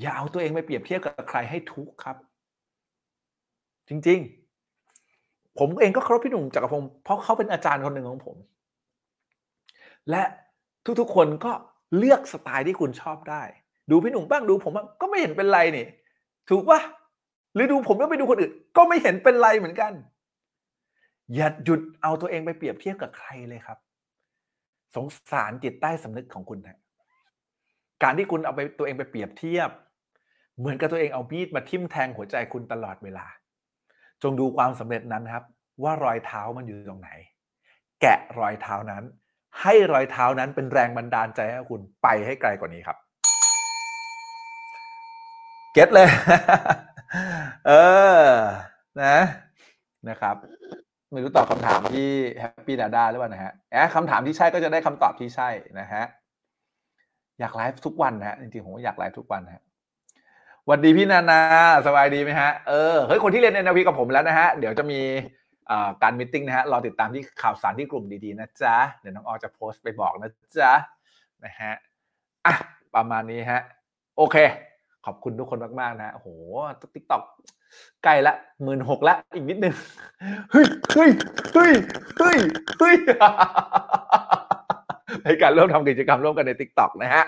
อย่าเอาตัวเองไปเปรียบเทียบกับใครให้ทุกข์ครับ จริง ๆ ผมเองก็เคารพพี่หนุ่มจักรพงศ์เพราะเขาเป็นอาจารย์คนหนึ่งของผม และทุกๆคนก็เลือกสไตล์ที่คุณชอบได้ ดูพี่หนุ่มบ้างดูผมบ้างก็ไม่เห็นเป็นไรนี่ ถูกปะหรือดูผมแล้วไปดูคนอื่น ก็ไม่เห็นเป็นไรเหมือนกัน อย่าหยุดเอาตัวเองไปเปรียบเทียบกับใครเลยครับ สงสารจิตใต้สำนึกของคุณนะการที่คุณเอาไปตัวเองไปเปรียบเทียบ เหมือนกับตัวเองเอามีดมาทิ่มแทงหัวใจคุณตลอดเวลา จงดูความสำเร็จนั้นครับ ว่ารอยเท้ามันอยู่ตรงไหน แกะรอยเท้านั้น ให้รอยเท้านั้นเป็นแรงบันดาลใจให้คุณไปให้ไกลกว่านี้ครับ เก็ตเลย เออ นะนะครับไม่รู้ตอบคำถามที่แฮปปี้ดาด้าหรือเปล่านะฮะแอะคำถามที่ใช่ก็จะได้คำตอบที่ใช่นะฮะอยากไลฟ์ทุกวันนะฮะจริงๆผมอยากไลฟ์ทุกวันนะฮะ หวัดดีพี่นานาสบายดีไหมฮะเออเฮ้ยคนที่เรียน NLP กับผมแล้วนะฮะ เดี๋ยวจะมีการ meeting นะฮะรอติดตามที่ข่าวสารที่กลุ่มดีๆนะจ๊ะเดี๋ยวน้องออจะโพสต์ไปบอกนะจ๊ะนะฮะอะประมาณนี้ฮะโอเค ขอบคุณทุกคนมากๆนะโอ้โห TikTok ใกล้ละหมื่นหกละอีกนิดนึงเฮ้ยเฮ้ยเฮ้ยเฮ้ยเฮ้ยในการร่วมทำกิจกรรมร่วมกันใน TikTok นะฮะ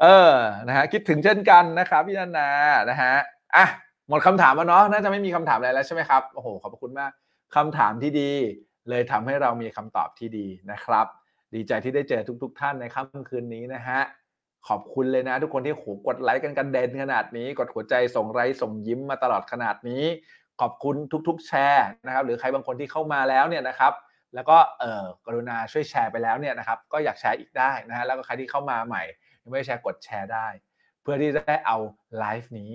เออนะฮะคิดถึงเช่นกันนะครับพี่นานานะฮะอะหมดคำถามแล้วเนาะน่าจะไม่มีคำถามอะไรแล้วใช่ไหมครับโอ้โหขอบคุณมากคำถามที่ดี เลยทำให้เรามีคำตอบที่ดีนะครับ ดีใจที่ได้เจอทุกๆท่านในค่ำคืนนี้นะฮะขอบคุณเลยนะ ทุกคนที่โหกดไลค์กันกันเด่นขนาดนี้ กดหัวใจส่งไลค์ส่งยิ้มมาตลอดขนาดนี้ ขอบคุณทุก ๆ แชร์นะครับ หรือใครบางคนที่เข้ามาแล้วเนี่ยนะครับแล้วก็เออกรุณาช่วยแชร์ไปแล้วเนี่ยนะครับ ก็อยากแชร์อีกได้นะฮะแล้วก็ใครที่เข้ามาใหม่ ยังไม่แชร์กดแชร์ได้ เพื่อที่จะได้เอาไลฟ์นี้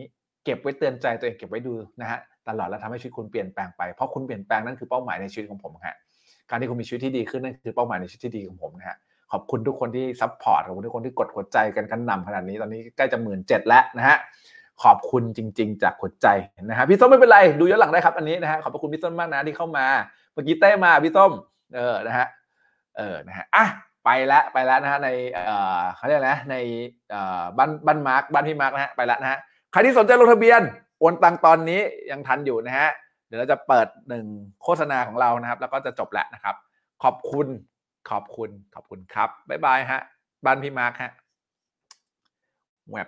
เก็บไว้เตือนใจตัวเองเก็บไว้ดูนะฮะตลอดแล้วทำให้ชีวิตคุณเปลี่ยนแปลงไปเพราะคุณเปลี่ยนแปลงนั่นคือเป้าหมายในชีวิตของผมฮะการที่คุณมีชีวิตที่ดีขึ้นนั่นคือเป้าหมายในชีวิตที่ดีของผมนะฮะขอบคุณทุกคนที่ซัพพอร์ตขอบคุณทุกคนที่กดหัวใจกันกันนำขนาดนี้ตอนนี้ใกล้จะหมื่นเจ็ดแล้วนะฮะขอบคุณจริง ๆ จากหัวใจนะฮะพี่ส้มไม่เป็นไรดูย้อนหลังได้ครับอันนี้นะฮะขอบคุณพี่ส้มมากนะที่เข้ามาเมื่อกี้เต้มาพี่ส้มเออนะฮะเออนะฮะอะ ไปแล้วไปแล้วนะฮะในเอ่อเขาเรียกนะในเอ่อบ้านบ้านมาร์กบ้านพี่มาร์กนะฮะไปแล้วนะฮะใครที่สนใจลงทะเบียนโอนตังตอนนี้ยังทันอยู่นะฮะเดี๋ยวเราจะเปิดหนึ่งโฆษณาของเรานะครับ แล้วก็จะจบแล้วนะครับ ขอบคุณขอบคุณขอบคุณครับบ๊ายบายฮะบ้านพี่มาร์คฮะแวบ